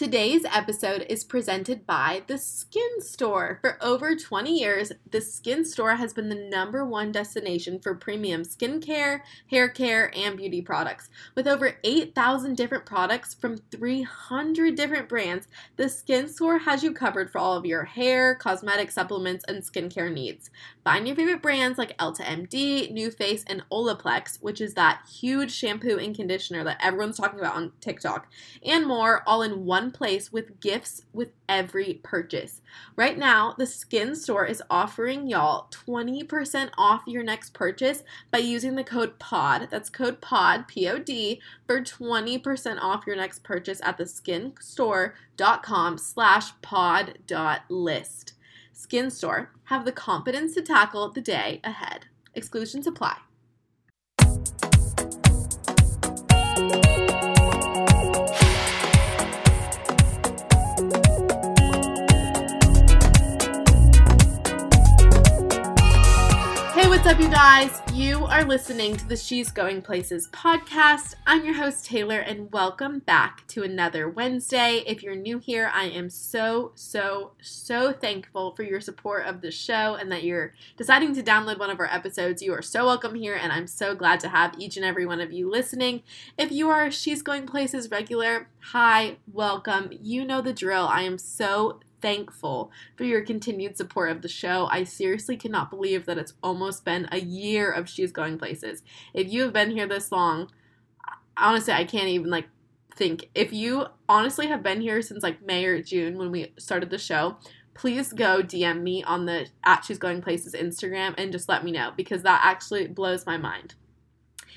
Today's episode is presented by The Skin Store. For over 20 years, The Skin Store has been the number one destination for premium skincare, hair care, and beauty products. With over 8,000 different products from 300 different brands, The Skin Store has you covered for all of your hair, cosmetic supplements, and skincare needs. Find your favorite brands like Elta MD, Face, and Olaplex, which is that huge shampoo and conditioner that everyone's talking about on TikTok, and more all in one place with gifts with every purchase. Right now, the Skin Store is offering y'all 20% off your next purchase by using the code POD. That's code POD, P O D, for 20% off your next purchase at the theskinstore.com slash pod dot list. Skin Store, have the confidence to tackle the day ahead. Exclusions apply. Up, you guys? You are listening to the She's Going Places podcast. I'm your host, Taylor, and welcome back to another Wednesday. If you're new here, I am so, so, so thankful for your support of the show and that you're deciding to download one of our episodes. You are so welcome here, and I'm so glad to have each and every one of you listening. If you are She's Going Places regular, hi, welcome. You know the drill. I am so thankful for your continued support of the show. I seriously cannot believe that it's almost been a year of She's Going Places. If you have been here this long, honestly, I can't even like think. If you honestly have been here since like May or June when we started the show, please go DM me on the at She's Going Places Instagram and just let me know because that actually blows my mind.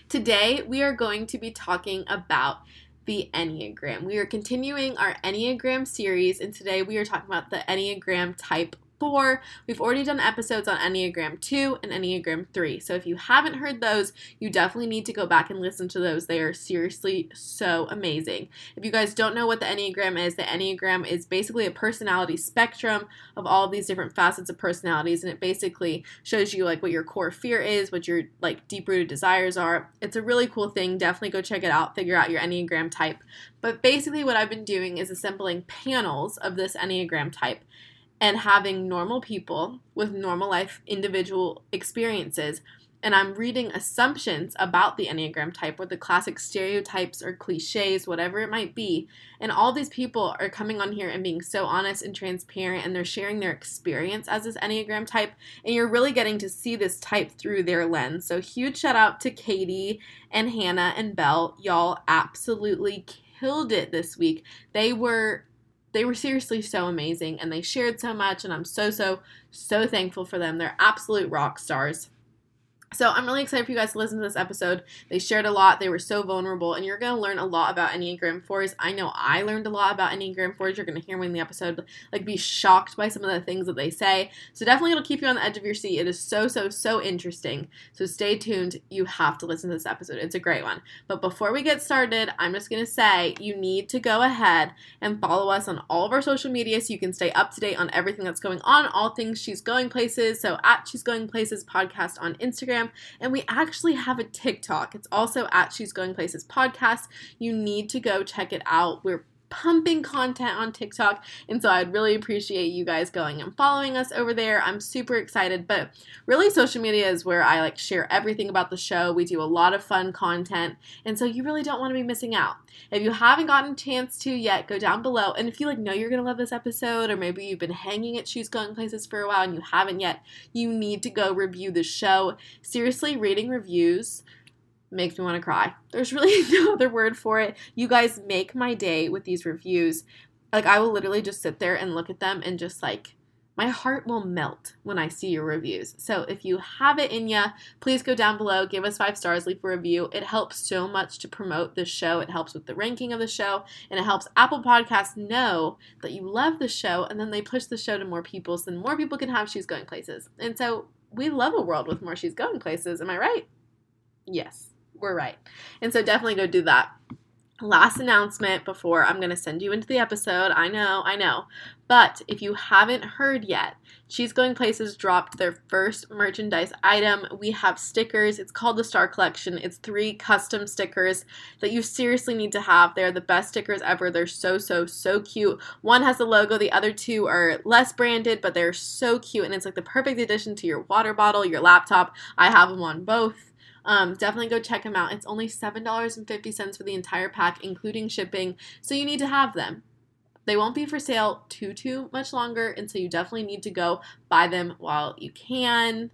Today, we are going to be talking about the Enneagram. We are continuing our Enneagram series, and today we are talking about the Enneagram type 4. We've already done episodes on Enneagram 2 and Enneagram 3. So if you haven't heard those, you definitely need to go back and listen to those. They are seriously so amazing. If you guys don't know what the Enneagram is, the Enneagram is basically a personality spectrum of all of these different facets of personalities and it basically shows you like what your core fear is, what your like deep-rooted desires are. It's a really cool thing. Definitely go check it out, figure out your Enneagram type. But basically what I've been doing is assembling panels of this Enneagram type and having normal people with normal life individual experiences. And I'm reading assumptions about the Enneagram type, or the classic stereotypes or cliches, whatever it might be. And all these people are coming on here and being so honest and transparent, and they're sharing their experience as this Enneagram type. And you're really getting to see this type through their lens. So, huge shout out to Katie and Hannah and Belle. Y'all absolutely killed it this week. They were they were seriously so amazing and they shared so much and I'm so so so thankful for them. They're absolute rock stars. So I'm really excited for you guys to listen to this episode. They shared a lot. They were so vulnerable, and you're going to learn a lot about Enneagram 4s. I know I learned a lot about Enneagram 4s. You're going to hear me in the episode, like, be shocked by some of the things that they say. So definitely it'll keep you on the edge of your seat. It is so, so, so interesting. So stay tuned. You have to listen to this episode. It's a great one. But before we get started, I'm just going to say you need to go ahead and follow us on all of our social media so you can stay up to date on everything that's going on, all things She's Going Places. So at She's Going Places podcast on Instagram. Instagram, and we actually have a TikTok. It's also at She's Going Places podcast. You need to go check it out. We're pumping content on TikTok. And so I'd really appreciate you guys going and following us over there. I'm super excited, but really social media is where I like share everything about the show. We do a lot of fun content. And so you really don't want to be missing out. If you haven't gotten a chance to yet, go down below. And if you like know you're going to love this episode or maybe you've been hanging at She's Going Places for a while and you haven't yet, you need to go review the show. Seriously, rating reviews makes me want to cry. There's really no other word for it. You guys make my day with these reviews. Like, I will literally just sit there and look at them and just like, my heart will melt when I see your reviews. So if you have it in ya, please go down below, give us five stars, leave a review. It helps so much to promote the show. It helps with the ranking of the show, and it helps Apple Podcasts know that you love the show, and then they push the show to more people, so then more people can have She's Going Places. And so we love a world with more She's Going Places. Am I right? Yes we're right. And so definitely go do that. last announcement before I'm going to send you into the episode. I know, I know. But if you haven't heard yet, She's Going Places dropped their first merchandise item. We have stickers. It's called the Star Collection. It's three custom stickers that you seriously need to have. They're the best stickers ever. They're so, so, so cute. One has the logo, the other two are less branded, but they're so cute. And it's like the perfect addition to your water bottle, your laptop. I have them on both. Um, definitely go check them out. It's only $7.50 for the entire pack, including shipping, so you need to have them. They won't be for sale too too much longer, and so you definitely need to go buy them while you can.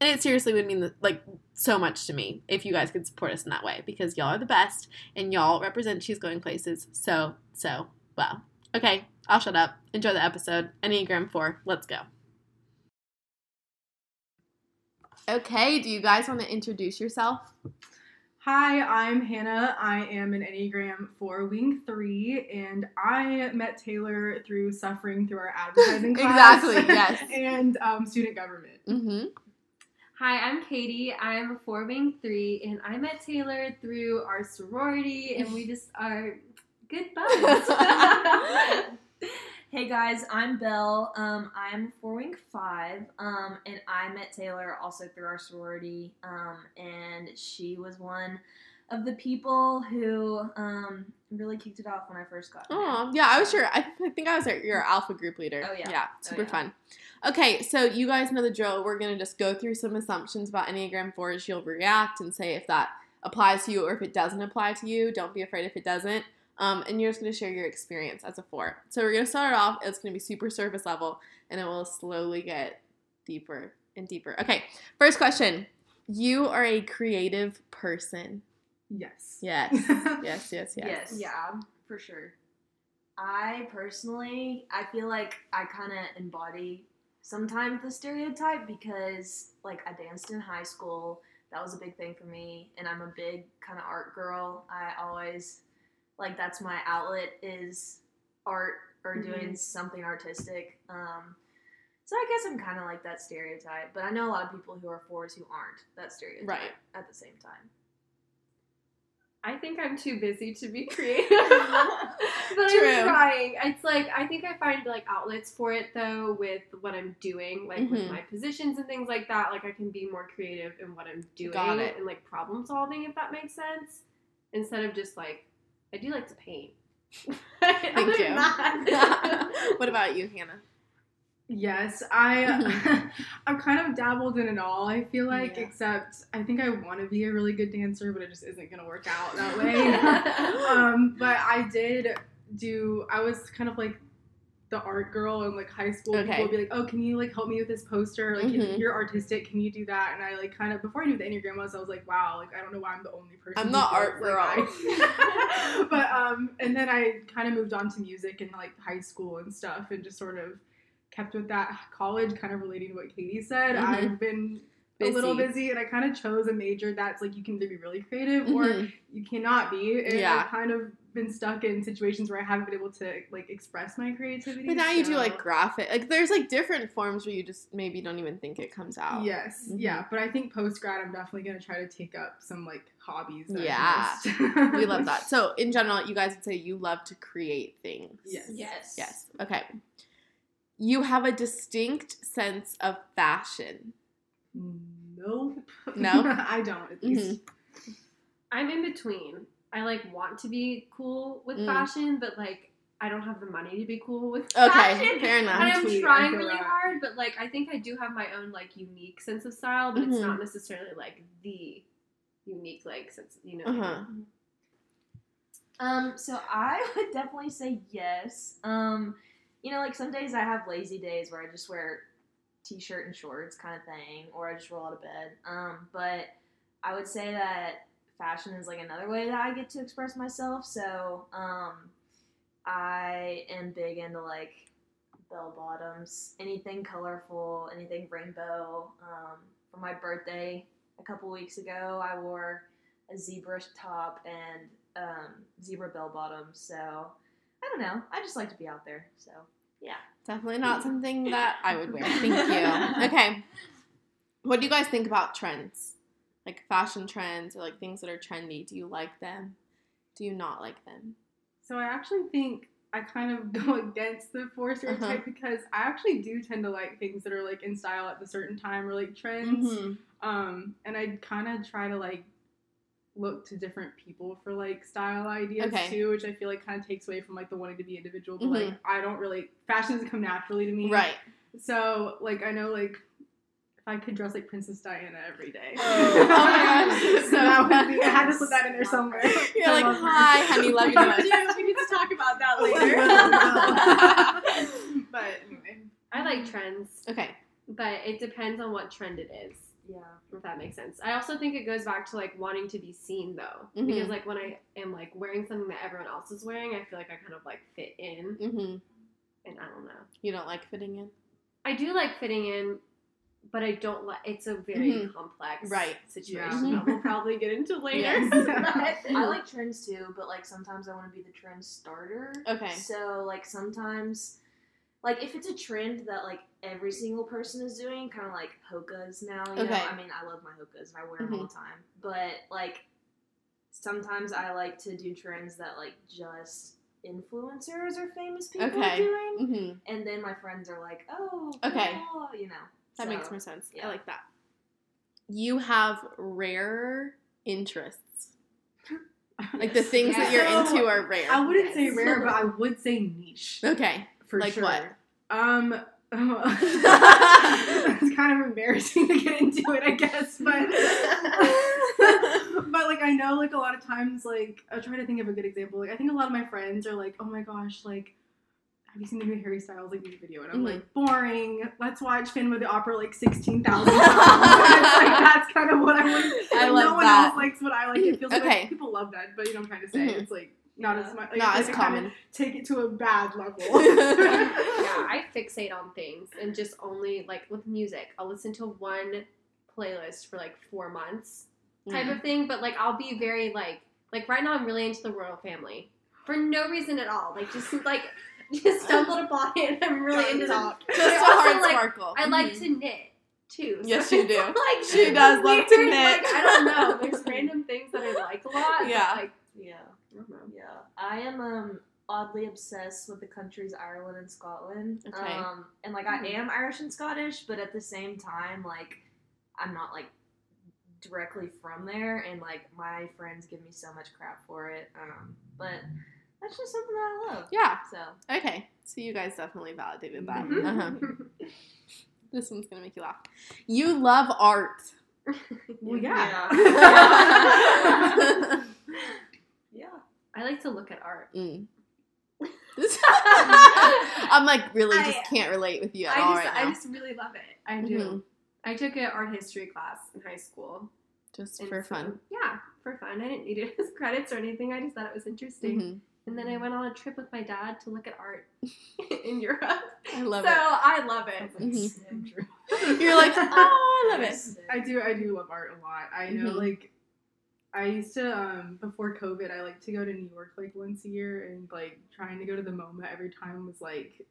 And it seriously would mean like so much to me if you guys could support us in that way because y'all are the best and y'all represent She's Going Places so so well. Okay, I'll shut up. Enjoy the episode. Enneagram 4, let's go. Okay, do you guys want to introduce yourself? Hi, I'm Hannah. I am an Enneagram 4 Wing 3, and I met Taylor through suffering through our advertising class. exactly, yes. and um, student government. Mm-hmm. Hi, I'm Katie. I'm a four wing three, and I met Taylor through our sorority, and we just are good buds. Hey guys, I'm Belle. Um, I'm four wing five, um, and I met Taylor also through our sorority, um, and she was one of the people who um, really kicked it off when I first got. Oh, yeah, I was sure. I, I think I was your alpha group leader. Oh, yeah. Yeah, Oh, super yeah. fun. Okay, so you guys know the drill. We're going to just go through some assumptions about Enneagram 4s. You'll react and say if that applies to you or if it doesn't apply to you. Don't be afraid if it doesn't. Um, and you're just going to share your experience as a 4. So we're going to start it off. It's going to be super surface level, and it will slowly get deeper and deeper. Okay, first question. You are a creative person. Yes. Yes. yes, yes, yes. Yes. yeah. for sure. I personally, I feel like I kind of embody sometimes the stereotype because, like, I danced in high school. That was a big thing for me, and I'm a big kind of art girl. I always like that's my outlet is art or doing something artistic. Um, so I guess I'm kind of like that stereotype, but I know a lot of people who are fours who aren't that stereotype Right. at the same time. I think I'm too busy to be creative. but. I'm trying. It's like I think I find like outlets for it though with what I'm doing, like Mhm. with my positions and things like that. Like I can be more creative in what I'm doing and like problem solving, if that makes sense. Instead of just like I do like to paint. Thank Other you. what about you, Hannah? Yes, I Mhm. I've kind of dabbled in it all. I feel like, Yeah. except I think I want to be a really good dancer, but it just isn't gonna work out that way. um, but I did do. I was kind of like the art girl in like high school. Okay. People would be like, "Oh, can you like help me with this poster? Like, Mhm. you're artistic. Can you do that?" And I like kind of before I knew the enneagram was, I was like, "Wow, like I don't know why I'm the only person." I'm the art like girl. I- but um, and then I kind of moved on to music in like high school and stuff, and just sort of kept with that college, kind of relating to what Katie said. Mhm. I've been a little Busy. busy, and I kind of chose a major that's like you can either be really creative or Mhm. you cannot be. And Yeah. I've kind of been stuck in situations where I haven't been able to like express my creativity. But now you do so- like graphic. Like there's like different forms where you just maybe don't even think it comes out. Yes, Mhm. yeah, but I think post grad, I'm definitely gonna try to take up some like hobbies. That Yeah. We love that. So in general, you guys would say you love to create things. Yes. Yes. Yes. Okay. You have a distinct sense of fashion. Nope. No? I don't. At least. I'm in between. I like want to be cool with Mm. fashion, but like I don't have the money to be cool with Okay, fashion. fair enough. And I'm Sweet, I trying really that. hard, but like I think I do have my own like unique sense of style, but it's Mhm. not necessarily like the unique like sense. You know. Uh what I huh. Um, so I would definitely say yes. Um, you know, like some days I have lazy days where I just wear t-shirt and shorts kind of thing, or I just roll out of bed. Um, but I would say that fashion is like another way that I get to express myself. So, um, I am big into like bell bottoms, anything colorful, anything rainbow. Um, for my birthday a couple weeks ago, I wore a zebra top and um, zebra bell bottoms. So I don't know. I just like to be out there. So yeah. Definitely not something that I would wear. Thank you. Okay. What do you guys think about trends? Like fashion trends or like things that are trendy. Do you like them? do you not like them? So I actually think I kind of go against the four stereotype Uh-huh. because I actually do tend to like things that are like in style at the certain time or like trends. Mhm. Um, and I kind of try to like look to different people for like style ideas Okay. too, which I feel like kind of takes away from like the wanting to be individual. But like Mhm. I don't really fashion doesn't come naturally to me. Right. So like I know like I could dress like Princess Diana every day. Oh my gosh, so so that would be, I had to put that in there somewhere. You're I like, love her. hi, honey, love you the most. Yeah, we need to talk about that later. but anyway. I like trends, Okay. but it depends on what trend it is. Yeah. If that makes sense. I also think it goes back to like wanting to be seen though, Mhm. because like when I am like wearing something that everyone else is wearing, I feel like I kind of like fit in, hmm and I don't know. You don't like fitting in? I do like fitting in, but I don't like. It's a very Mhm. complex Right. situation Yeah. that we'll probably get into later. Yes. I like trends too, but like sometimes I want to be the trend starter. Okay. So like sometimes, like if it's a trend that like every single person is doing, kind of like hokas now. You Okay. know, I mean, I love my hokas I wear them all the time. But like sometimes I like to do trends that like just influencers or famous people are Okay. doing, hmm and then my friends are like, "Oh, Okay. cool," you know. That So, makes more sense. I like that. You have rare interests. Like the things that you're So, into are rare. I wouldn't say rare, but I would say niche okay. for Like sure. what? Um, it's kind of embarrassing to get into it, I guess, but but like I know like a lot of times like I'm trying to think of a good example. Like I think a lot of my friends are like, oh my gosh, like. Have you seen the new Harry Styles like music video? And I'm Mhm. like, boring. Let's watch Phantom of the Opera like sixteen thousand times. And it's like that's kind of what I would. I like, love no one that. else likes what I like. It feels Okay. like people love that, but you know what I'm trying to say. Mhm. It's like not Yeah. as much. Like, Not as feel like I kinda common. Take it to a bad level. yeah, I fixate on things and just only like with music. I'll listen to one playlist for like four months type Mm. of thing, but like I'll be very like like right now I'm really into the royal family for no reason at all. Like just like just stumbled upon it. and I'm really into that. Just I a also hard like- sparkle. I like Mhm. to knit too. so Yes, you do. Like She does love to knit. Like, I don't know. There's random things that I like a lot. Yeah. like Yeah. I don't. Yeah, I am um oddly obsessed with the countries Ireland and Scotland. Okay. Um, and like Hmm. I am Irish and Scottish, but at the same time, like I'm not like directly from there, and like my friends give me so much crap for it. Um, but that's just something that I love. Yeah. So Okay. So you guys definitely validated that. Mhm. Uh-huh. This one's gonna make you laugh. You love art. well, yeah. mm. yeah. I like to look at art. This- I'm like really just I- can't relate with you at I all just right I just really love it. I do. Mhm. I took an art history class in high school. Just and for so- fun. Yeah, for fun. I didn't need it as credits or anything. I just thought it was interesting. Mhm. And then I went on a trip with my dad to look at art in Europe. I love so it. So I love it. Mhm. You're like, oh, I love it. I do. I do love art a lot. I know, Mhm. like, I used to um before COVID. I like to go to New York like once a year, and like trying to go to the MoMA every time was like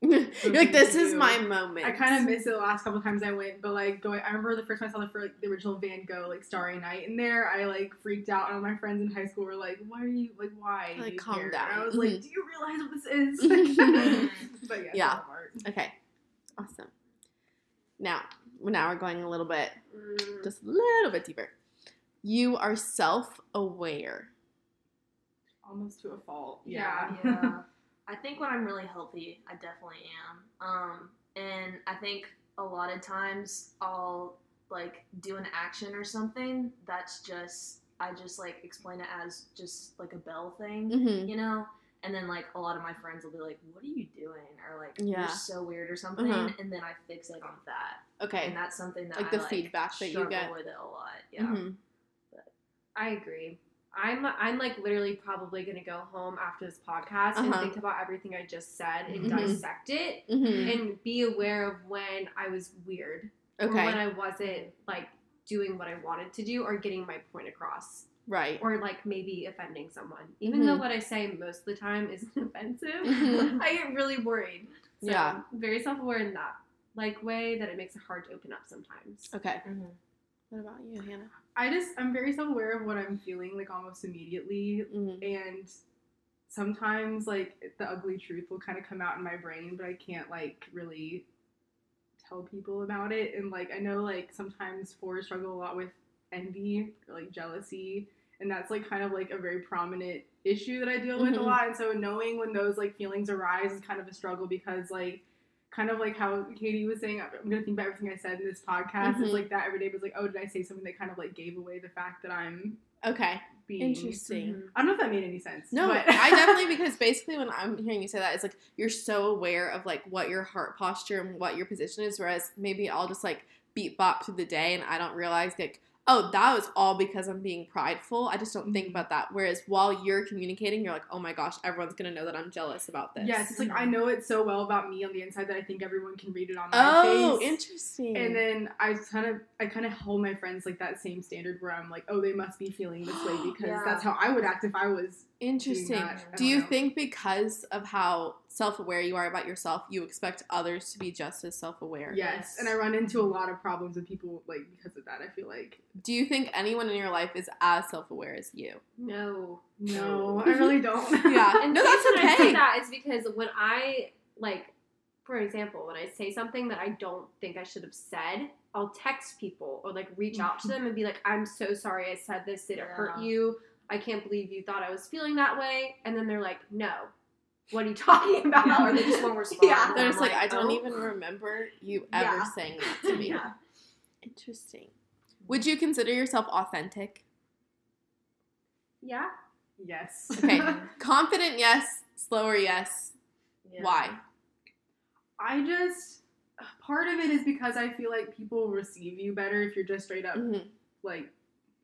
You're like, this is do. my moment. I kind of miss it the last couple times I went, but like going. I remember the first time I saw the, for, like, the original Van Gogh like Starry Night in there. I like freaked out, and all my friends in high school were like, "Why are you like why?" Like, you calm care?" down. And I was Mhm. like, "Do you realize what this is?" but yes, Yeah. I. Okay. Awesome. Now, now we're going a little bit, Mm. just a little bit deeper. You are self-aware. Almost to a fault. Yeah. yeah. I think when I'm really healthy, I definitely am. Um, and I think a lot of times I'll like do an action or something that's just I just like explain it as just like a bell thing, Mm-hmm. you know. And then like a lot of my friends will be like, "What are you doing?" or like, Yeah. "You're so weird" or something, Uh-huh. and then I fix it on that, Okay. and that's something that Like I, the feedback that you get. with it a lot. Yeah. Mhm. I agree. I'm I'm like literally probably gonna go home after this podcast and Uh-huh. think about everything I just said and Mhm. dissect it Mhm. and be aware of when I was weird or when I wasn't like doing what I wanted to do or getting my point across Right. or like maybe offending someone. Even Mhm. though what I say most of the time isn't offensive, Mhm. I get really worried. So Yeah. very self aware in that like way that it makes it hard to open up sometimes. Okay. Mhm. What about you, Hannah? I just I'm very self aware of what I'm feeling like almost immediately, Mhm. and sometimes like the ugly truth will kind of come out in my brain, but I can't like really tell people about it. And like I know like sometimes fours struggle a lot with envy or like jealousy, and that's like kind of like a very prominent issue that I deal with a Mhm. lot. And so knowing when those like feelings arise is kind of a struggle because like kind of like how Katie was saying, I'm gonna think about everything I said in this podcast. Mhm. It's like that every day was like, oh, did I say something that kind of like gave away the fact that I'm Okay. being Interesting. Mhm. I don't know if that made any sense. No, but I definitely because basically when I'm hearing you say that, it's like you're so aware of like what your heart posture and what your position is, whereas maybe I'll just like beat bop through the day and I don't realize like, oh, that was all because I'm being prideful. I just don't think Mhm. about that. Whereas while you're communicating, you're like, oh my gosh, everyone's gonna know that I'm jealous about this. yes, it's like I know it so well about me on the inside that I think everyone can read it on my Oh, face. Oh, interesting. And then I kind of I kind of hold my friends like that same standard where I'm like, oh, they must be feeling this way because Yeah. that's how I would act if I was. Interesting. that. I Do you know. think because of how self aware you are about yourself, you expect others to be just as self aware? Yes, Yes. and I run into a lot of problems with people like because of that. I feel like Do you think anyone in your life is as self aware as you? No. no, I really don't. Yeah. And No, that's reason I okay. say that is because when I like, for example, when I say something that I don't think I should have said, I'll text people or like reach out to mm-hmm. them and be like, "I'm so sorry I said this. Did it hurt you? I can't believe you thought I was feeling that way." And then they're like, "No, what are you talking about?" Yeah, or they just won't respond. Yeah. They're just like, I don't oh. even remember you ever Yeah. saying that to me. Yeah. Interesting. Would you consider yourself authentic? Yeah. yes. Okay. Confident, yes. Slower, yes. Yeah. Why? I just part of it is because I feel like people receive you better if you're just straight up Mhm. like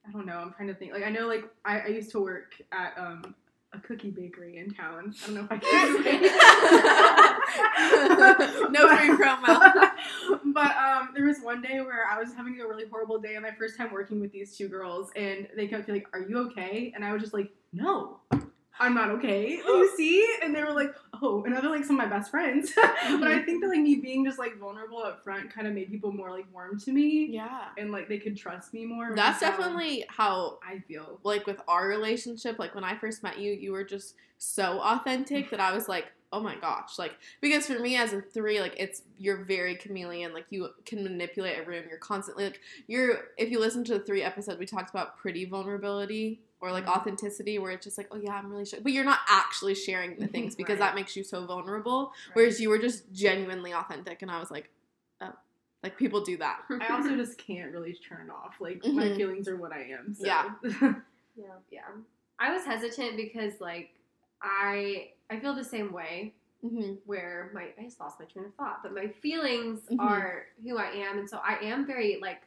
I don't know. I'm trying to think. Like I know like I, I used to work at um a cookie bakery in town. I don't know if I can. No free promo. but um, there was one day where I was having a really horrible day on my first time working with these two girls, and they kept being like, "Are you okay?" And I was just like, "No." I'm not okay. You see? And they were like, oh, and they're like some of my best friends. but I think that like me being just like vulnerable up front kind of made people more like warm to me. Yeah. And like they could trust me more. That's which is how definitely how I feel. like with our relationship, like when I first met you, you were just so authentic that I was like, oh my gosh. Like because for me as a three, like it's you're very chameleon, like you can manipulate a room. You're constantly like you're if you listen to the three episode we talked about pretty vulnerability or like authenticity where it's just like, oh yeah, I'm really sure but you're not actually sharing the things because Right. that makes you so vulnerable. Whereas you were just genuinely authentic and I was like, oh like people do that. I also just can't really turn it off. Like my Mhm. feelings are what I am. So. Yeah. Yeah. Yeah. I was hesitant because like I I feel the same way hmm where my I just lost my train of thought, but my feelings Mhm. are who I am, and so I am very like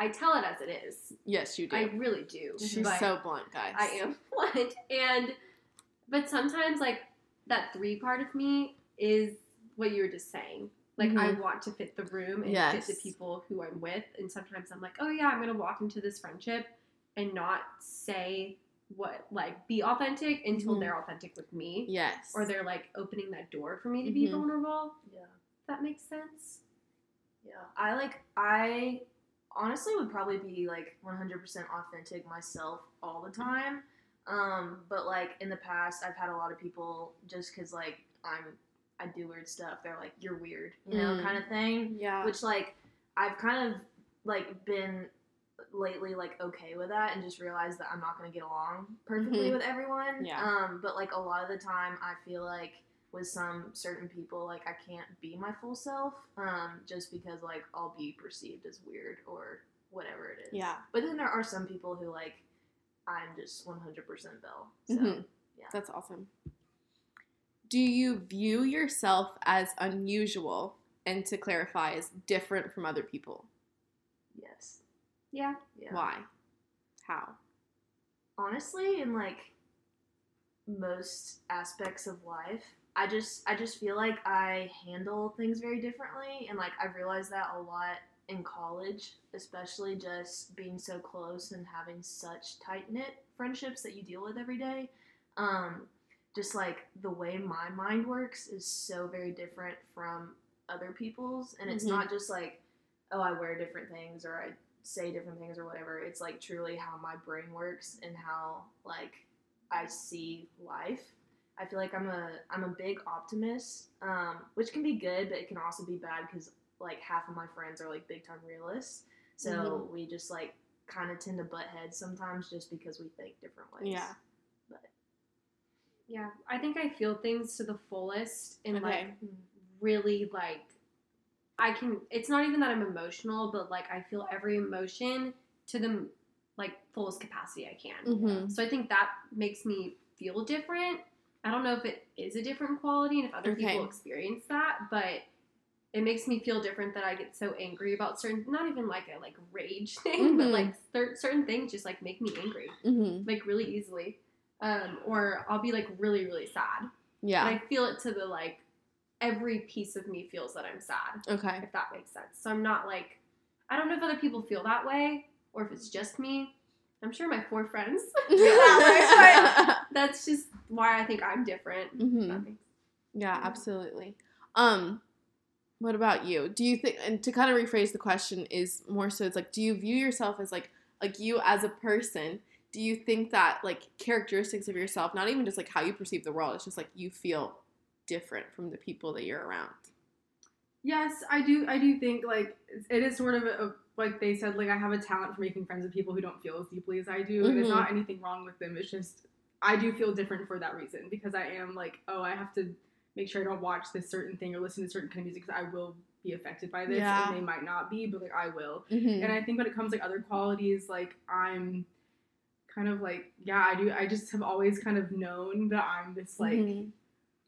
I tell it as it is. Yes, you do. I really do. She's but so blunt, guys. I am blunt, and but sometimes like that three part of me is what you were just saying. Like I want to fit the room and fit the people who I'm with, and sometimes I'm like, oh yeah, I'm gonna walk into this friendship and not say what like be authentic until Mhm. they're authentic with me Yes. or they're like opening that door for me to be Mhm. vulnerable. Yeah. That makes sense. Yeah, I like I honestly would probably be like 100% authentic myself all the time. Um, but like in the past, I've had a lot of people just because like I'm I do weird stuff. They're like you're weird, you know, Mm. kind of thing. Yeah. Which like I've kind of like been lately like okay with that and just realized that I'm not gonna get along perfectly Mhm. with everyone. Yeah. Um, but like a lot of the time, I feel like with some certain people, like I can't be my full self, um, just because like I'll be perceived as weird or whatever it is. yeah. But then there are some people who like I'm just 100% Belle. So Mhm. yeah. That's awesome. Do you view yourself as unusual and to clarify as different from other people? yes. Yeah. Yeah. Why? How? honestly in like most aspects of life i just i just feel like i handle things very differently and like i've realized that a lot in college especially just being so close and having such tight knit friendships that you deal with every day um just like the way my mind works is so very different from other people's and it's Mhm. not just like oh i wear different things or i say different things or whatever. It's like truly how my brain works and how like I see life. I feel like I'm a I'm a big optimist, um, which can be good, but it can also be bad because like half of my friends are like big time realists. So Mhm. we just like kind of tend to butt heads sometimes just because we think different ways. Yeah. But Yeah, I think I feel things to the fullest and Okay. like really like I can it's not even that I'm emotional, but like I feel every emotion to the like fullest capacity I can. Mm-hmm. So I think that makes me feel different. I don't know if it is a different quality and if other Okay. people experience that, but it makes me feel different that I get so angry about certain not even like a like rage thing, but Mhm. like cer- certain things just like make me angry Mm-hmm. like really easily. Um, or I'll be like really, really sad. Yeah. And I feel it to the like every piece of me feels that I'm sad, okay. if that makes sense. So I'm not like I don't know if other people feel that way or if it's just me. I'm sure my four friends feel that way, but that's just why I think I'm different. Mhm. That Yeah, absolutely. Um, what about you? Do you think, and to kind of rephrase the question, is more so it's like, do you view yourself as like, like you as a person? Do you think that like characteristics of yourself, not even just like how you perceive the world, it's just like you feel different from the people that you're around? Yes, I do. I do think like it is sort of a, like they said. Like I have a talent for making friends with people who don't feel as deeply as I do, and it's Mhm. not anything wrong with them. It's just I do feel different for that reason because I am like, oh, I have to make sure I don't watch this certain thing or listen to certain kind of music because I will be affected by this, Yeah. and they might not be, but like I will. Mm-hmm. And I think when it comes like other qualities, like I'm kind of like yeah, I do. I just have always kind of known that I'm this like. Mhm.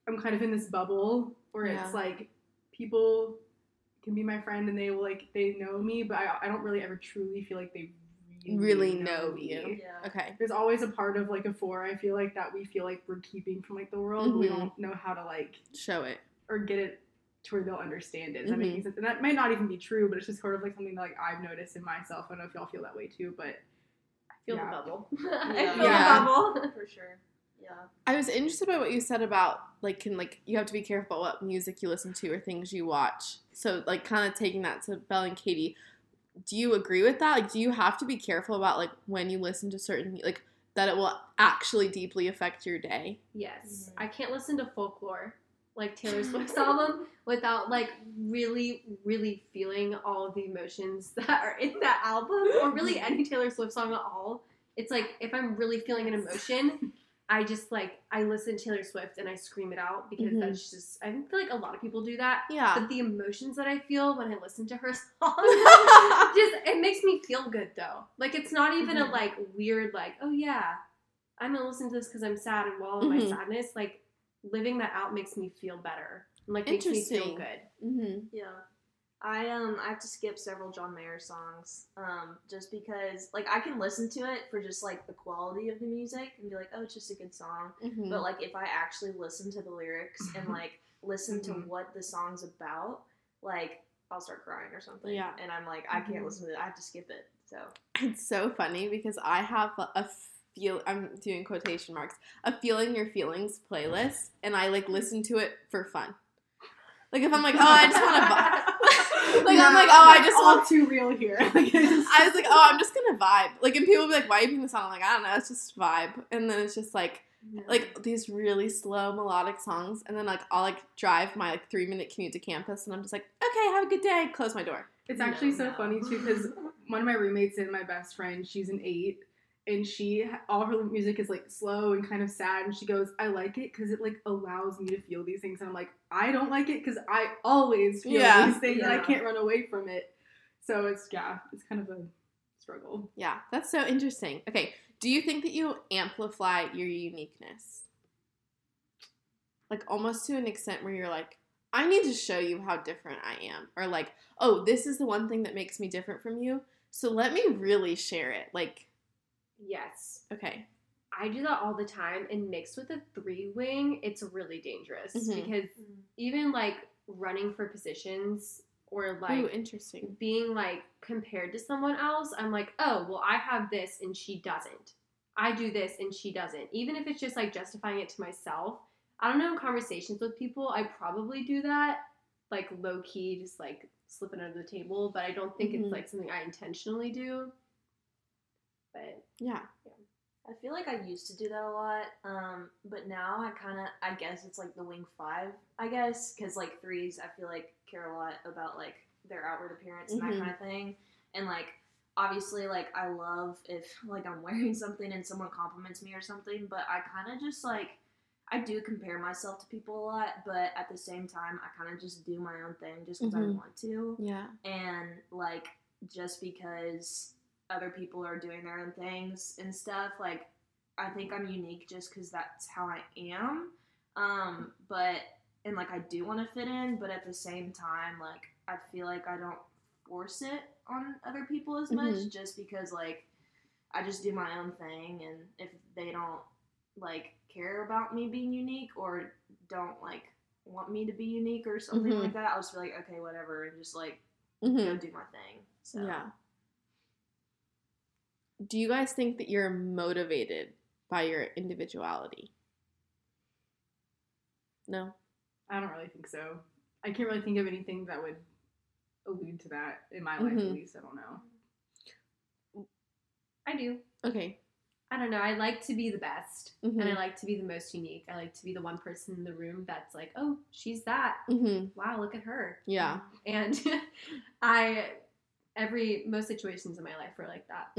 I'm kind of in this bubble where Yeah. it's like people can be my friend and they will like they know me, but I, I don't really ever truly feel like they really, Really know me. you. yeah. okay. There's always a part of like a four I feel like that we feel like we're keeping from like the world. but We don't know how to like Show it. or get it to where they'll understand it. Does that Mhm. make sense? And that might not even be true, but it's just sort of like something that like I've noticed in myself. I don't know if y'all feel that way too, but I feel Yeah. the bubble. I feel Yeah. the bubble. For sure. Yeah. I was interested by what you said about like can like you have to be careful what music you listen to or things you watch. So like kind of taking that to Belle and Katie, do you agree with that? Like do you have to be careful about like when you listen to certain like that it will actually deeply affect your day? Yes. Mhm. I can't listen to folklore, like Taylor Swift's album, without like really, really feeling all the emotions that are in that album, or really any Taylor Swift song at all. It's like if I'm really feeling an emotion, I just like I listen to Taylor Swift and I scream it out because Mhm. that's just I feel like a lot of people do that. Yeah. But the emotions that I feel when I listen to her song just it makes me feel good though. Like it's not even a Mhm. like weird like oh yeah, I'm gonna listen to this because I'm sad and while in my Mhm. sadness like living that out makes me feel better and like makes me feel good. mm-hmm. Yeah. I um I have to skip several John Mayer songs um just because like I can listen to it for just like the quality of the music and be like oh it's just a good song Mm-hmm. but like if I actually listen to the lyrics and like listen to Mhm. what the song's about like I'll start crying or something Yeah. and I'm like I can't Mhm. listen to it I have to skip it so It's so funny because I have a feel I'm doing quotation marks a feeling your feelings playlist and I like listen to it for fun. Like if I'm like, oh, I just want to like I'm like, oh, I just all want. too real here. Like, I was like, oh, I'm just gonna vibe. Like, and people be like, why are you picking the song? I'm like, I don't know, it's just vibe. And then it's just like, like these really slow melodic songs, and then like I'll like drive my like three minute commute to campus, and I'm just like, okay, have a good day. Close my door. It's actually No, so no. funny too because one of my roommates and my best friend, she's an eight, and she all her music is like slow and kind of sad, and she goes, "I like it because it like allows me to feel these things," and I'm like, I don't like it because I always feel Yeah. these things and I can't run away from it. So it's yeah, it's kind of a struggle. Yeah, that's so interesting. Okay, do you think that you amplify your uniqueness? Like almost to an extent where you're like, I need to show you how different I am. Or like, oh, this is the one thing that makes me different from you. So let me really share it. Like, Yes. okay. I do that all the time and mixed with a three wing, it's really dangerous Mhm. because even like running for positions or like Ooh, interesting. being like compared to someone else, I'm like, oh, well, I have this and she doesn't. I do this and she doesn't. Even if it's just like justifying it to myself. I don't know, in conversations with people, I probably do that, like low key, just like slipping under the table, but I don't think Mhm. it's like something I intentionally do. But Yeah. I feel like I used to do that a lot, um, but now I kind of, I guess it's like the wing five, I guess, because like threes, I feel like care a lot about like their outward appearance and Mhm. that kind of thing, and like obviously like I love if like I'm wearing something and someone compliments me or something, but I kind of just like I do compare myself to people a lot, but at the same time I kind of just do my own thing just because Mhm. I want to Yeah. and like just because other people are doing their own things and stuff like i think i'm unique just because that's how i am um but and like i do want to fit in but at the same time like i feel like i don't force it on other people as much Mhm. just because like i just do my own thing and if they don't like care about me being unique or don't like want me to be unique or something Mhm. like that i'll just be like okay whatever and just like hmm go do my thing. So Yeah. Do you guys think that you're motivated by your individuality? No. I don't really think so. I can't really think of anything that would allude to that in my life, Mhm. at least. I don't know. I do. Okay. I don't know. I like to be the best, Mhm. and I like to be the most unique. I like to be the one person in the room that's like, "Oh, she's that. hmm Wow, look at her." Yeah. And I, every most situations in my life were like that.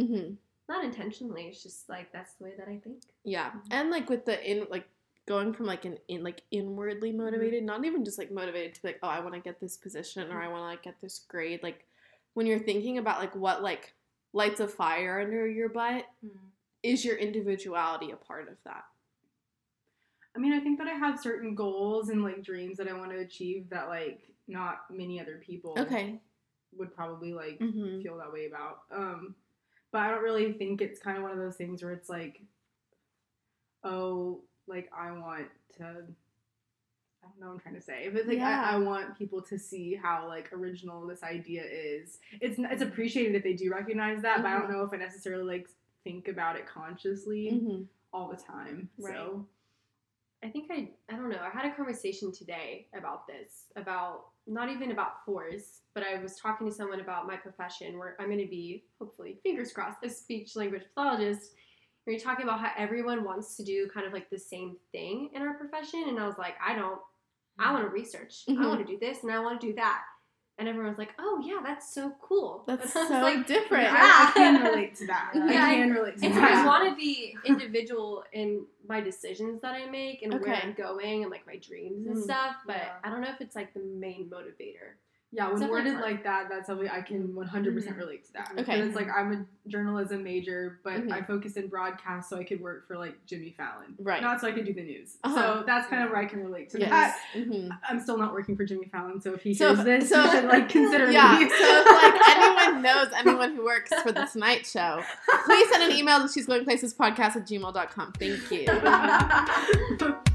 Not intentionally. It's just like that's the way that I think. Yeah. And like with the in like going from like an in like inwardly motivated, not even just like motivated to be like, oh, I want to get this position or I want to like get this grade. Like when you're thinking about like what like lights a fire under your butt, is your individuality a part of that? I mean, I think that I have certain goals and like dreams that I want to achieve that like not many other people Okay. would probably like hmm feel that way about. Um, but I don't really think it's kind of one of those things where it's like, oh, like I want to. I don't know what I'm trying to say, but like Yeah. I, I want people to see how like original this idea is. It's it's appreciated if they do recognize that, but I don't Mhm. know if I necessarily like think about it consciously hmm all the time. Right. So I think I I don't know. I had a conversation today about this, about not even about fours, but I was talking to someone about my profession where I'm going to be hopefully fingers crossed a speech language pathologist. And you're talking about how everyone wants to do kind of like the same thing in our profession, and I was like, I don't. I want to research. Mhm. I want to do this, and I want to do that. And everyone's like, "Oh yeah, that's so cool." That's And so like, different. I, I Yeah. can relate to that. Yeah. I can relate to And that. I want to be individual in my decisions that I make and where I'm going and like my dreams and Mm, stuff. But yeah. I don't know if it's like the main motivator. Yeah, when worded like that, that's something I can 100% Mhm. relate to that. Okay. Because it's like I'm a journalism major, but Mhm. I focused in broadcast so I could work for like Jimmy Fallon. Right. Not so I could do the news. Uh-huh. So that's kind of where I can relate to Yes. that. hmm I'm still not working for Jimmy Fallon, so if he So hears this, so- he should like consider Yeah. me. So if like anyone knows anyone who works for the Tonight Show, please send an email to she's going places podcast at gmail.com. Thank you.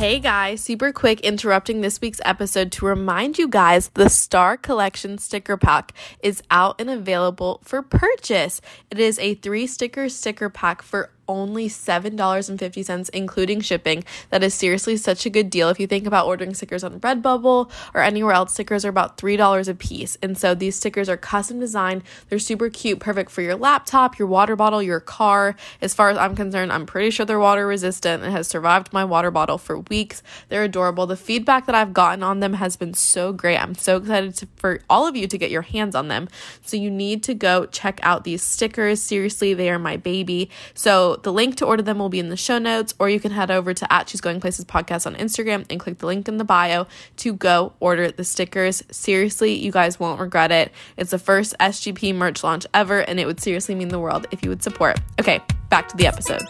Hey guys, super quick interrupting this week's episode to remind you guys the Star Collection sticker pack is out and available for purchase. It is a three sticker sticker pack for only $7.50, including shipping. That is seriously such a good deal. If you think about ordering stickers on Redbubble or anywhere else, stickers are about $3 a piece. And so these stickers are custom designed. They're super cute, perfect for your laptop, your water bottle, your car. As far as I'm concerned, I'm pretty sure they're water resistant and has survived my water bottle for weeks. They're adorable. The feedback that I've gotten on them has been so great. I'm so excited to, for all of you to get your hands on them. So you need to go check out these stickers. Seriously, they are my baby. So the link to order them will be in the show notes, or you can head over to at She's Going Places podcast on Instagram and click the link in the bio to go order the stickers. Seriously, you guys won't regret it. It's the first SGP merch launch ever, and it would seriously mean the world if you would support. Okay, back to the episode.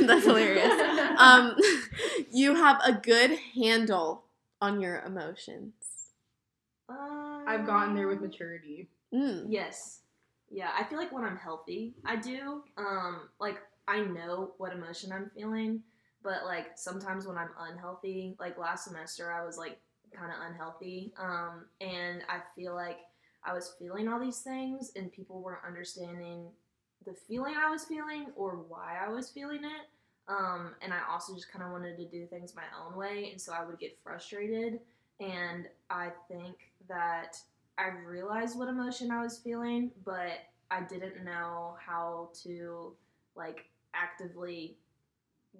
That's hilarious. Um, you have a good handle on your emotions. I've gotten there with maturity. Mm. Yes. Yeah, I feel like when I'm healthy, I do. Um, like I know what emotion I'm feeling, but like sometimes when I'm unhealthy, like last semester I was like kind of unhealthy. Um, and I feel like I was feeling all these things and people weren't understanding the feeling I was feeling or why I was feeling it. Um, and I also just kind of wanted to do things my own way, and so I would get frustrated. And I think that I realized what emotion I was feeling, but I didn't know how to like actively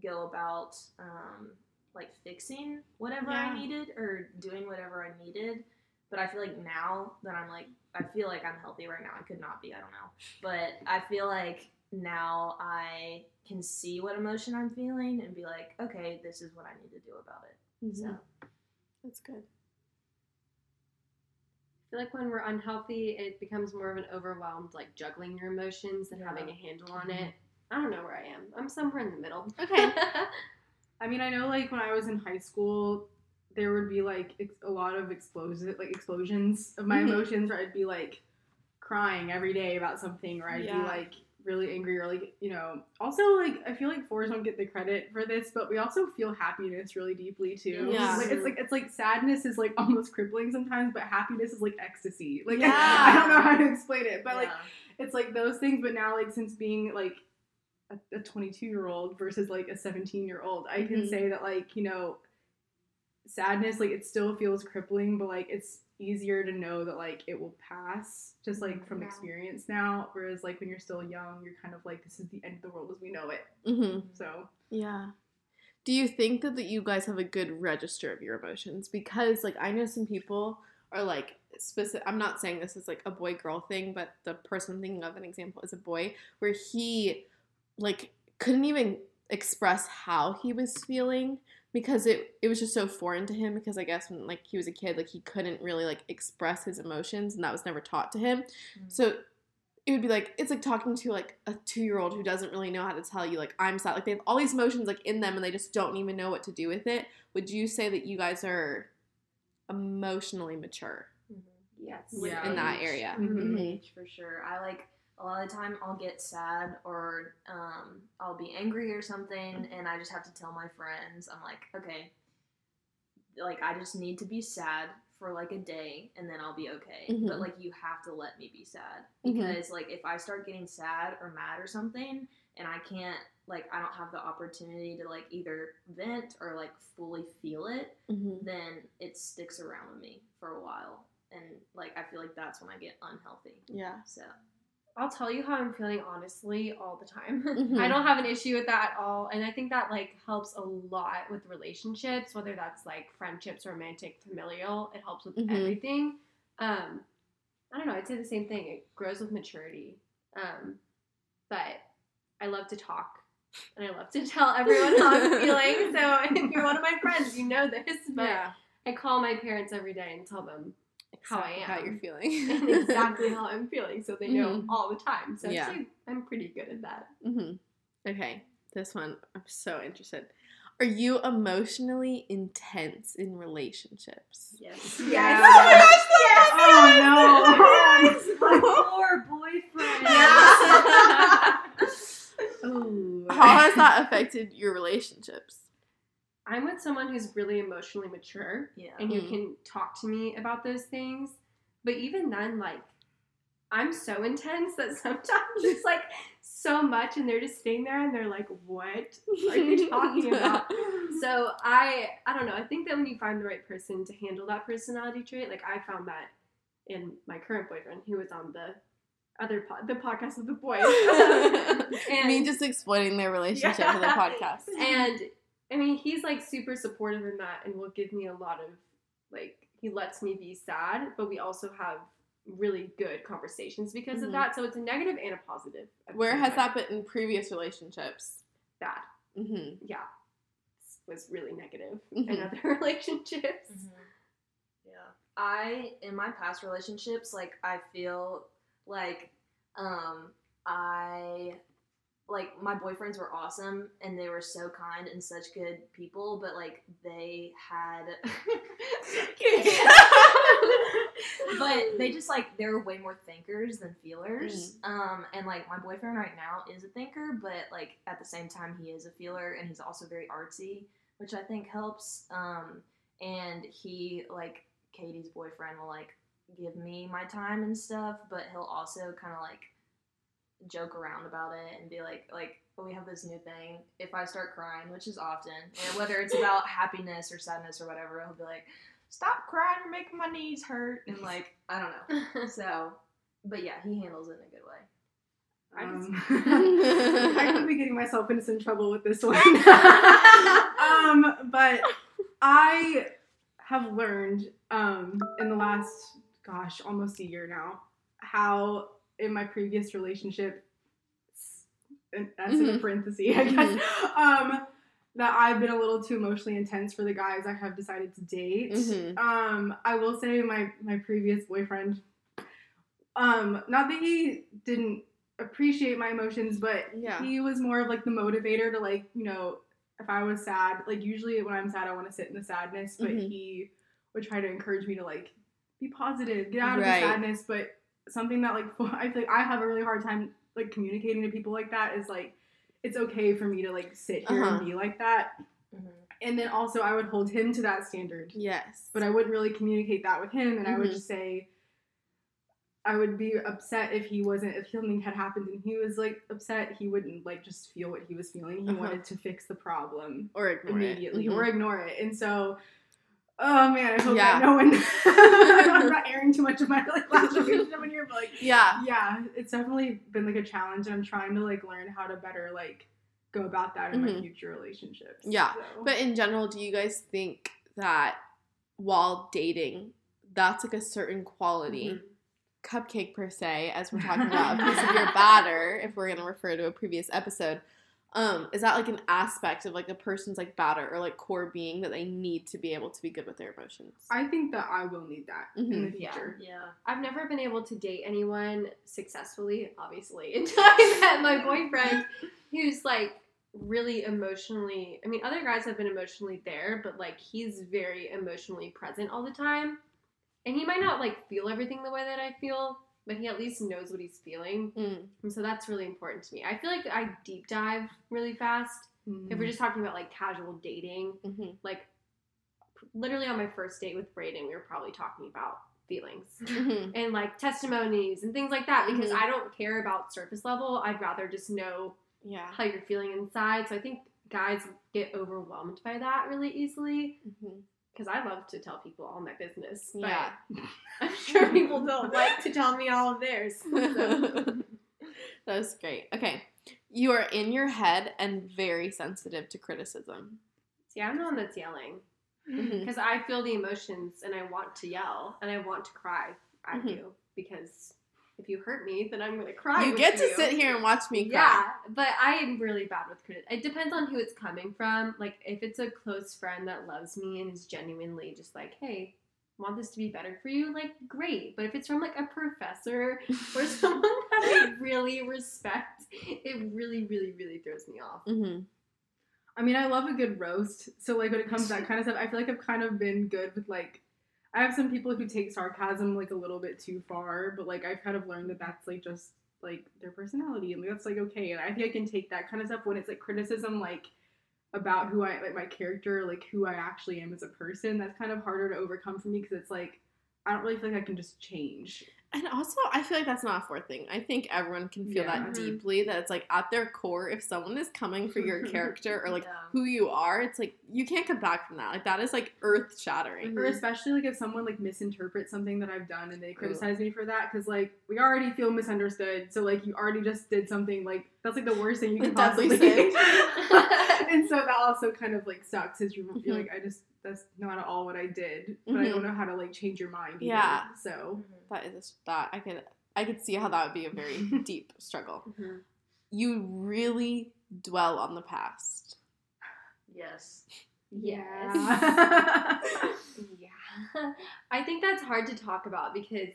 go about um, like fixing whatever Yeah. I needed or doing whatever I needed. But I feel like now that I'm like, I feel like I'm healthy right now. I could not be, I don't know. But I feel like now I can see what emotion I'm feeling and be like, okay, this is what I need to do about it. So, That's good. I feel like when we're unhealthy, it becomes more of an overwhelmed, like juggling your emotions than Yeah. having a handle on it. I don't know where I am. I'm somewhere in the middle. Okay. I mean, I know like when I was in high school, there would be like ex- a lot of explosive like explosions of my Mhm. emotions where I'd be like crying every day about something, or I'd Yeah. be like really angry, or like you know. Also, like I feel like fours don't get the credit for this, but we also feel happiness really deeply too. Yeah. Like, it's like it's like sadness is like almost crippling sometimes, but happiness is like ecstasy. Like Yeah. I don't know how to explain it, but like it's like those things but now like since being like a, a 22 year old versus like a 17 year old i can Mhm. say that like you know sadness like it still feels crippling but like it's easier to know that like it will pass just like from Yeah. experience now whereas like when you're still young you're kind of like this is the end of the world as we know it Mm-hmm. so Yeah. Do you think that, that you guys have a good register of your emotions? Because like I know some people are like specific. I'm not saying this is like a boy girl thing, but the person thinking of an example is a boy where he like couldn't even express how he was feeling because it it was just so foreign to him because I guess when like he was a kid like he couldn't really like express his emotions and that was never taught to him. Mhm. So it would be like it's like talking to like a two year old who doesn't really know how to tell you like I'm sad. Like they have all these emotions like in them and they just don't even know what to do with it. Would you say that you guys are emotionally mature Mhm. Yes. Yeah. in that area? Mhm. Mhm. age for sure. I like a lot of the time I'll get sad or um, I'll be angry or something, and I just have to tell my friends, I'm like, okay, like I just need to be sad for like a day, and then I'll be okay. Mhm. But like you have to let me be sad Mhm. because like if I start getting sad or mad or something, and I can't like I don't have the opportunity to like either vent or like fully feel it, Mhm. then it sticks around with me for a while. And like I feel like that's when I get unhealthy. Yeah. So I'll tell you how I'm feeling honestly all the time. Mhm. I don't have an issue with that at all. And I think that like helps a lot with relationships, whether that's like friendships, romantic, familial. It helps with Mhm. everything. Um, I don't know, I'd say the same thing. It grows with maturity. Um, but I love to talk and I love to tell everyone how I'm feeling. So if you're one of my friends, you know this. But yeah. I call my parents every day and tell them how I am, How you're feeling. and exactly how I'm feeling, so they know Mhm. all the time. So Yeah. I'd say I'm pretty good at that. hmm Okay, this one I'm so interested. Are you emotionally intense in relationships? Yes. Yes. Yes. oh my poor boyfriend. no How has that affected your relationships? I'm with someone who's really emotionally mature Yeah. and who Mhm. can talk to me about those things. But even then, like, I'm so intense that sometimes it's like so much, and they're just sitting there and they're like, "What are you talking about?" so I, I don't know. I think that when you find the right person to handle that personality trait, like I found that in my current boyfriend, who was on the other pod, the podcast with the boys, and Me just exploiting their relationship for the podcast. and I mean, he's like super supportive in that and will give me a lot of like he lets me be sad, but we also have really good conversations because Mhm. of that. So it's a negative and a positive. Where has time. that been in previous relationships? bad? hmm Yeah. Was really negative Mhm. in other relationships. Yeah. I in my past relationships, like I feel like um I like my boyfriends were awesome and they were so kind and such good people, but like they had but they just like they were way more thinkers than feelers. Um and like my boyfriend right now is a thinker, but like at the same time he is a feeler and he's also very artsy, which I think helps. Um and he like Katie's boyfriend will like give me my time and stuff, but he'll also kind of like joke around about it and be like, like we have this new thing. If I start crying, which is often, whether it's about happiness or sadness or whatever, he'll be like, "Stop crying, you're making my knees hurt," and like I don't know. So, but yeah, he handles it in a good way. Um, I could be getting myself into some trouble with this one. um, but I have learned um, in the last, gosh, almost a year now, how in my previous relationship, that's in a Mhm. parenthesis, I guess, um, that I've been a little too emotionally intense for the guys I have decided to date. Mhm. Um, I will say my my previous boyfriend, um, not that he didn't appreciate my emotions, but Yeah. he was more of like the motivator to like you know if I was sad, like usually when I'm sad, I want to sit in the sadness, but Mhm. he would try to encourage me to like be positive, get out of the sadness. But something that like I feel like I have a really hard time like communicating to people like that is like it's okay for me to like sit here Uh-huh. and be like that. Mm-hmm. And then also I would hold him to that standard Yes. but I wouldn't really communicate that with him, and I would Mhm. just say I would be upset if he wasn't if something had happened and he was like upset. He wouldn't like just feel what he was feeling. He Uh-huh. wanted to fix the problem or ignore immediately it. or ignore it. And so, oh man, I hope Yeah. that no one. I'm not airing too much of my like last relationship in here, but like. Yeah. yeah, it's definitely been like a challenge, and I'm trying to like learn how to better like go about that in my Mhm. future relationships. Yeah, So- But in general, do you guys think that while dating, that's like a certain quality, Mhm. cupcake per se, as we're talking about a piece of your batter, if we're gonna refer to a previous episode, um, is that like an aspect of like a person's like batter or like core being that they need to be able to be good with their emotions? I think that I will need that in Mhm. the Yeah, future. yeah. I've never been able to date anyone successfully, obviously, until I met my boyfriend, who's like really emotionally. I mean, other guys have been emotionally there, but like he's very emotionally present all the time. And he might not like feel everything the way that I feel, but he at least knows what he's feeling. Mm. And so that's really important to me. I feel like I deep dive really fast. If we're just talking about like casual dating, Mhm. like literally on my first date with Braden, we were probably talking about feelings Mhm. and like testimonies and things like that because Mhm. I don't care about surface level. I'd rather just know Yeah. how you're feeling inside. So I think guys get overwhelmed by that really easily Mhm. Because I love to tell people all my business. Yeah. I'm sure people don't like to tell me all of theirs. So. that was great. Okay. You are in your head and very sensitive to criticism. See, I'm the one that's yelling because I feel the emotions and I want to yell and I want to cry at Mhm. you because if you hurt me, then I'm gonna cry. You with get to you. sit here and watch me cry. Yeah, but I am really bad with criticism. It depends on who it's coming from. Like, if it's a close friend that loves me and is genuinely just like, hey, want this to be better for you, like, great. But if it's from like a professor or someone that I really respect, it really, really, really throws me off. Mm-hmm. I mean, I love a good roast. So like when it comes to that kind of stuff, I feel like I've kind of been good with like I have some people who take sarcasm like a little bit too far, but like I've kind of learned that that's like just like their personality and that's like okay. And I think I can take that kind of stuff when it's like criticism like about who I like my character, like who I actually am as a person. That's kind of harder to overcome for me because it's like I don't really feel like I can just change. And also, I feel like that's not a fourth thing. I think everyone can feel Yeah. that Mhm. deeply that it's like at their core, if someone is coming for your character or like Yeah. who you are, it's like you can't come back from that. Like that is like earth shattering. or Mhm. especially like if someone like misinterprets something that I've done and they criticize me for that because like we already feel misunderstood so like you already just did something like that's like the worst thing you can possibly sin. and so that also kind of like sucks is you Mhm. feel like I just that's not at all what I did but I don't know how to like change your mind either. Yeah. so That is that I could I could see how that would be a very deep struggle. Mhm. You really dwell on the past. Yes. Yes. yeah. Yeah. I think that's hard to talk about because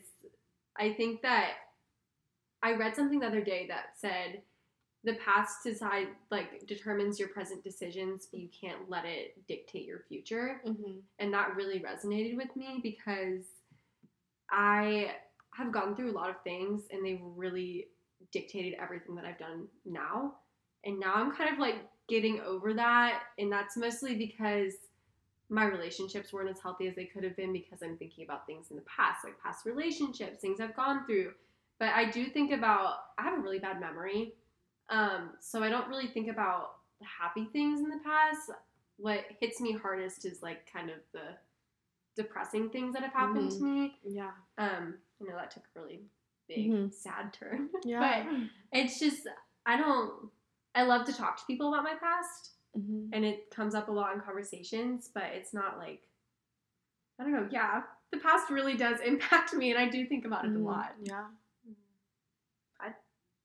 I think that I read something the other day that said the past decide like determines your present decisions, but you can't let it dictate your future. Mm-hmm. And that really resonated with me because I have gone through a lot of things and they've really dictated everything that I've done now. And now I'm kind of like getting over that. And that's mostly because my relationships weren't as healthy as they could have been because I'm thinking about things in the past, like past relationships, things I've gone through. But I do think about I have a really bad memory. Um, so I don't really think about the happy things in the past. What hits me hardest is like kind of the depressing things that have happened to me. Yeah. Um, I know that took a really big Mhm. sad turn. Yeah. but it's just I don't I love to talk to people about my past Mhm. and it comes up a lot in conversations, but it's not like I don't know, yeah. The past really does impact me and I do think about it a Mhm. lot. Yeah.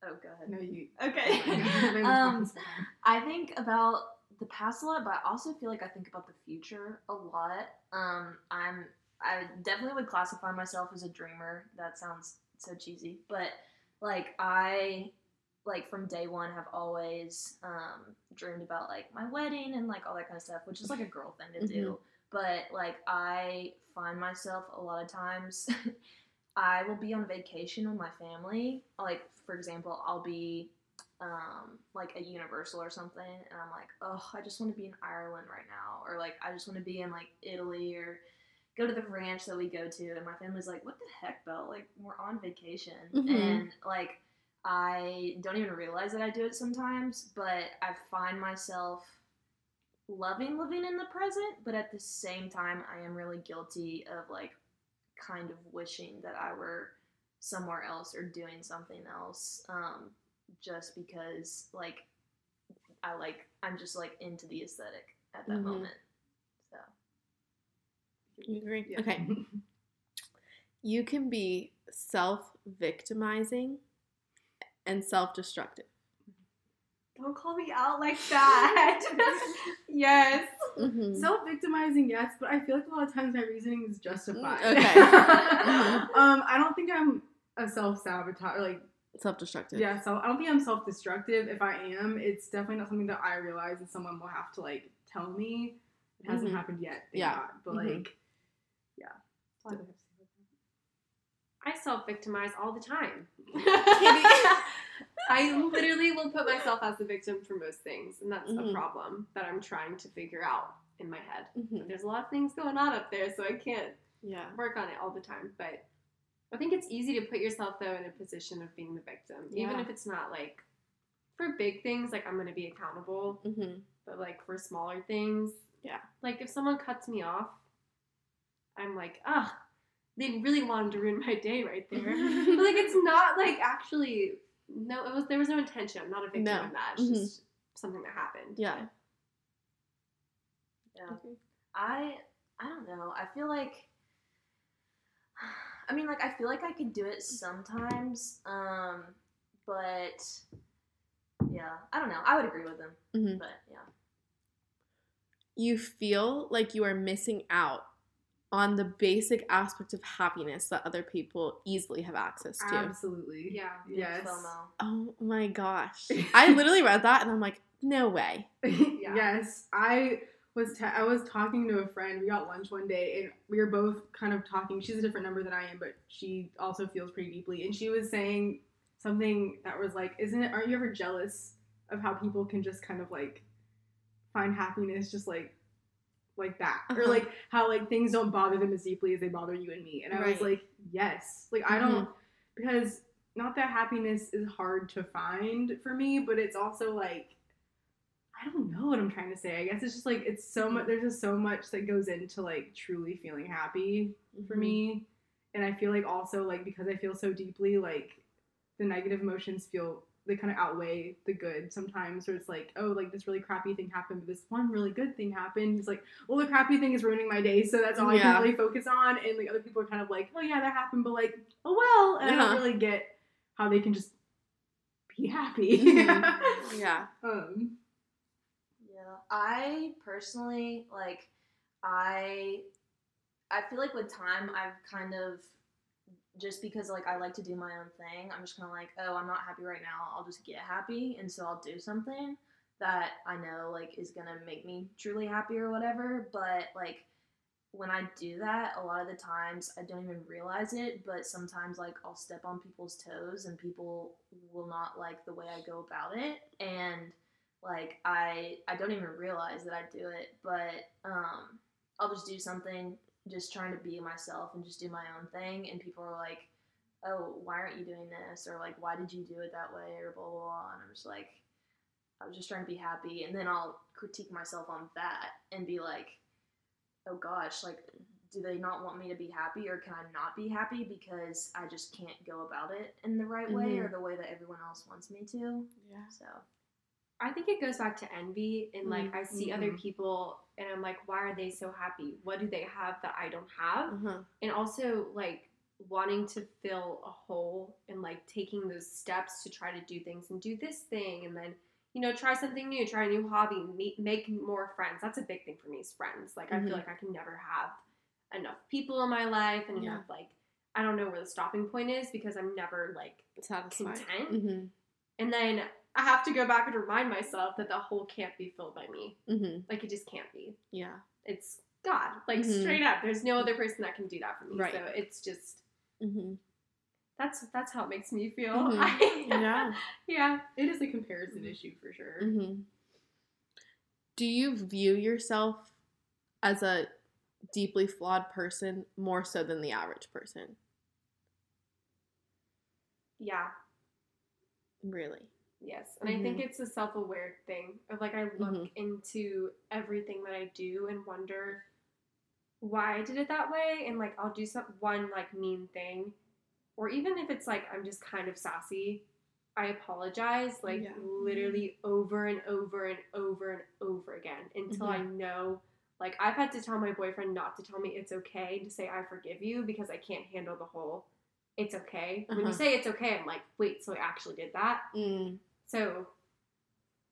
Oh, go ahead. No, you. Okay. Um. I think about the past a lot, but I also feel like I think about the future a lot. Um, I'm I definitely would classify myself as a dreamer. That sounds so cheesy, but like I like from day one have always um, dreamed about like my wedding and like all that kind of stuff, which is like a girl thing to do. But like I find myself a lot of times I will be on vacation with my family. Like for example, I'll be um, like a Universal or something, and I'm like, oh, I just want to be in Ireland right now, or like I just want to be in like Italy or go to the ranch that we go to, and my family's like, what the heck, Belle? Like we're on vacation, Mhm. and like I don't even realize that I do it sometimes, but I find myself loving living in the present, but at the same time, I am really guilty of like kind of wishing that I were somewhere else or doing something else um, just because like I like I'm just like into the aesthetic at that Mhm. moment. So You agree? Yeah. Okay. You can be self victimizing and self destructive. Don't call me out like that. yes. Mm-hmm. Self victimizing, yes, but I feel like a lot of times my reasoning is justified. Mm, okay. um, I don't think I'm a self sabotage. Like, self destructive. yeah, so I don't think I'm self destructive. If I am, it's definitely not something that I realize, and someone will have to like tell me. It hasn't Mhm. happened yet. Thank Yeah. God. But Mhm. like, yeah. I have to say about I self victimize all the time. I literally will put myself as the victim for most things, and that's Mhm. a problem that I'm trying to figure out in my head. Mhm. There's a lot of things going on up there, so I can't Yeah. work on it all the time. But I think it's easy to put yourself though in a position of being the victim, even if it's not like for big things. Like I'm going to be accountable, Mm-hmm. but like for smaller things, Yeah. Like if someone cuts me off, I'm like, ah, they really wanted to ruin my day right there. but like it's not like actually no, it was there was no intention. I'm not a victim No. in that. It's Mhm. just something that happened. Yeah. yeah. I I don't know. I feel like I mean like I feel like I could do it sometimes. Um but yeah, I don't know. I would agree with them. Mhm. But yeah. You feel like you are missing out on the basic aspect of happiness that other people easily have access to. Absolutely. Yeah. Yes. FOMO. Oh my gosh. I literally read that and I'm like, no way. Yes, I was ta- I was talking to a friend. We got lunch one day, and we were both kind of talking. She's a different number than I am, but she also feels pretty deeply. And she was saying something that was like, "Isn't it? Aren't you ever jealous of how people can just kind of like find happiness just like like that, or Uh-huh. like how like things don't bother them as deeply as they bother you and me?" And I was like, "Yes, like I don't because." Not that happiness is hard to find for me, but it's also like I don't know what I'm trying to say. I guess it's just like it's so much. There's just so much that goes into like truly feeling happy for Mhm. me, and I feel like also like because I feel so deeply, like the negative emotions feel they kind of outweigh the good sometimes. Where it's like, oh, like this really crappy thing happened, but this one really good thing happened. It's like, well, the crappy thing is ruining my day, so that's all I can really focus on. And like other people are kind of like, oh yeah, that happened, but like, oh well, and I don't really get how they can just be happy. Mhm. Yeah. um. Yeah, I personally like I I feel like with time I've kind of just because like I like to do my own thing, I'm just kind of like, oh, I'm not happy right now. I'll just get happy, and so I'll do something that I know like is gonna make me truly happy or whatever. But like when I do that, a lot of the times I don't even realize it. But sometimes like I'll step on people's toes, and people will not like the way I go about it, and like I I don't even realize that I do it, but um I'll just do something just trying to be myself and just do my own thing and people are like, oh, why aren't you doing this? Or like, why did you do it that way? Or blah, blah, blah. And I'm just like, I was just trying to be happy. And then I'll critique myself on that and be like, oh gosh, like, do they not want me to be happy or can I not be happy because I just can't go about it in the right way mm-hmm. or the way that everyone else wants me to? Yeah. So, I think it goes back to envy and like I see other Mhm. people and I'm like, why are they so happy? What do they have that I don't have? Uh-huh. And also like wanting to fill a hole and like taking those steps to try to do things and do this thing and then you know try something new, try a new hobby, make, make more friends. That's a big thing for me is friends. Like I Mhm. feel like I can never have enough people in my life and Yeah. enough like I don't know where the stopping point is because I'm never like Satisfied. content. Mm-hmm. And then I have to go back and remind myself that the hole can't be filled by me. Mm-hmm. Like it just can't be. Yeah. It's God. Like Mhm. straight up. There's no other person that can do that for me. Right. So it's just Mm-hmm. that's that's how it makes me feel. Mhm. I- Yeah. yeah. It is a comparison issue for sure. Mm-hmm. Do you view yourself as a deeply flawed person more so than the average person? Yeah. Really? Yes. And I think Mhm. it's a self aware thing of like I look Mhm. into everything that I do and wonder why I did it that way and like I'll do some one like mean thing or even if it's like I'm just kind of sassy, I apologize like Yeah. literally over and over and over and over again until I know like I've had to tell my boyfriend not to tell me it's okay to say I forgive you because I can't handle the whole it's okay. When Uh-huh. you say it's okay, I'm like, wait, so I actually did that? Mm, So,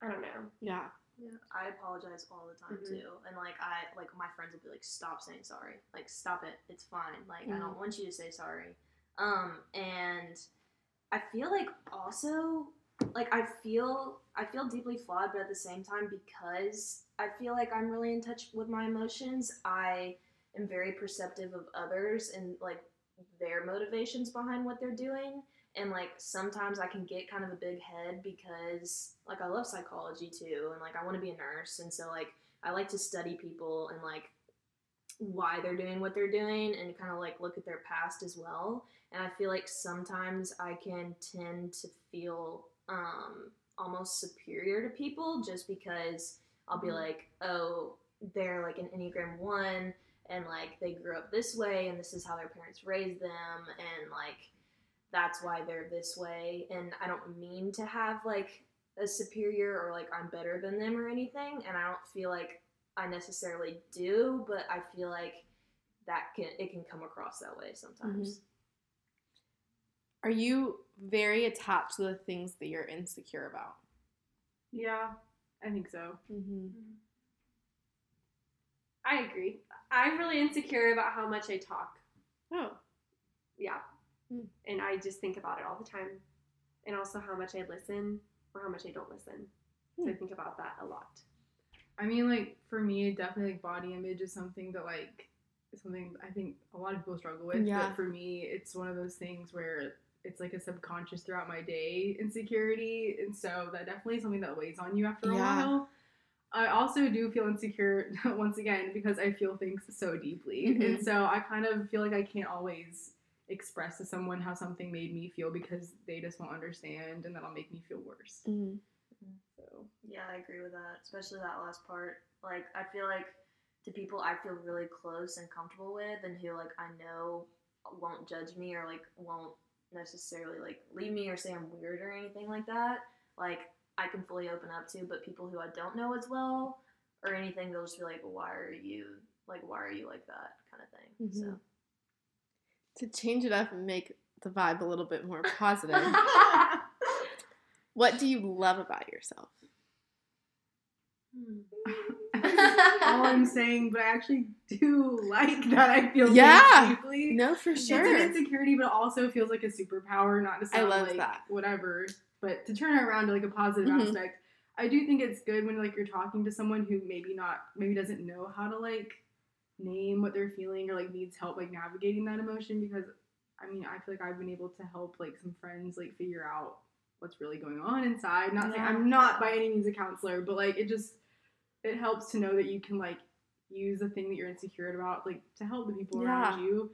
I don't know. yeah. Yeah, I apologize all the time Mhm. too, and like I like my friends will be like, "Stop saying sorry. Like, stop it. It's fine. Like, I don't want you to say sorry." Um, and I feel like also like I feel I feel deeply flawed, but at the same time because I feel like I'm really in touch with my emotions, I am very perceptive of others and like their motivations behind what they're doing and like sometimes I can get kind of a big head because like I love psychology too and like I want to be a nurse and so like I like to study people and like why they're doing what they're doing and kind of like look at their past as well and I feel like sometimes I can tend to feel um almost superior to people just because I'll be Mhm. like oh they're like an Enneagram 1 and like they grew up this way and this is how their parents raised them and like that's why they're this way and i don't mean to have like a superior or like i'm better than them or anything and i don't feel like i necessarily do but i feel like that can it can come across that way sometimes Are you very attached to the things that you're insecure about? Yeah, I think so. Mm-hmm. I agree. I'm really insecure about how much I talk. Hmm. And I just think about it all the time. And also how much I listen or how much I don't listen. So I Hmm. think about that a lot. I mean, like for me, definitely like body image is something that like is something I think a lot of people struggle with. Yeah. But for me, it's one of those things where it's like a subconscious throughout my day insecurity, and so that definitely is something that weighs on you after a Yeah. while. I also do feel insecure once again because I feel things so deeply, Mhm. and so I kind of feel like I can't always express to someone how something made me feel because they just won't understand, and that'll make me feel worse. Mm-hmm. So Yeah, I agree with that, especially that last part. Like, I feel like to people I feel really close and comfortable with, and who like I know won't judge me or like won't necessarily like leave me or say I'm weird or anything like that. Like, I can fully open up to, but people who I don't know as well or anything, they'll just be like, "Why are you like? Why are you like that?" kind of thing. Mhm. So. To change it up and make the vibe a little bit more positive, what do you love about yourself? all I'm saying, but I actually do like that I feel Yeah. deeply. No, for sure. It's sure. an insecurity, but it also feels like a superpower, not to I sound love like that. whatever, but to turn it around to like a positive Mhm. aspect. I do think it's good when like you're talking to someone who maybe not maybe doesn't know how to like name what they're feeling or like needs help like navigating that emotion because I mean I feel like I've been able to help like some friends like figure out what's really going on inside. Not saying I'm not by any means a counselor, but like it just it helps to know that you can like use the thing that you're insecure about like to help the people around you.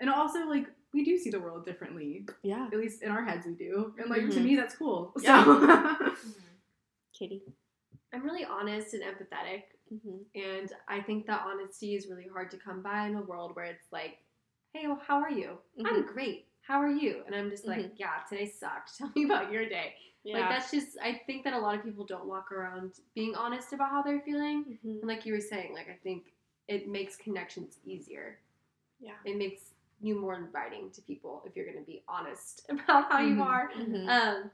And also like we do see the world differently. Yeah. At least in our heads, we do. And like to Mhm. me, that's cool. So. Yeah. Katie. I'm really honest and empathetic, Mm-hmm. and I think that honesty is really hard to come by in a world where it's like, "Hey, well, how are you? I'm great. How are you?" And I'm just like, Mhm. "Yeah, today sucked. Tell me about your day." Yeah. Like that's just I think that a lot of people don't walk around being honest about how they're feeling. Mhm. And like you were saying, like I think it makes connections easier. Yeah. It makes you more inviting to people if you're going to be honest about how you Mhm. are. Mhm. Um,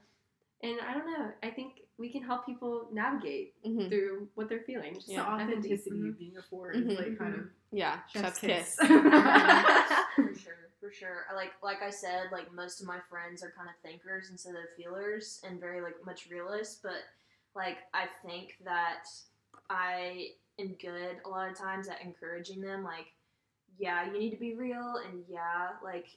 and I don't know. I think we can help people navigate Mhm. through what they're feeling. Just Yeah. empathy. authenticity of being a four Mhm. is like kind of Yeah. chef's Chef's kiss. kiss. for sure, for sure. Like like I said, like most of my friends are kind of thinkers instead of feelers and very like much realists. But like I think that I am good a lot of times at encouraging them. Like, yeah, you need to be real, and yeah, like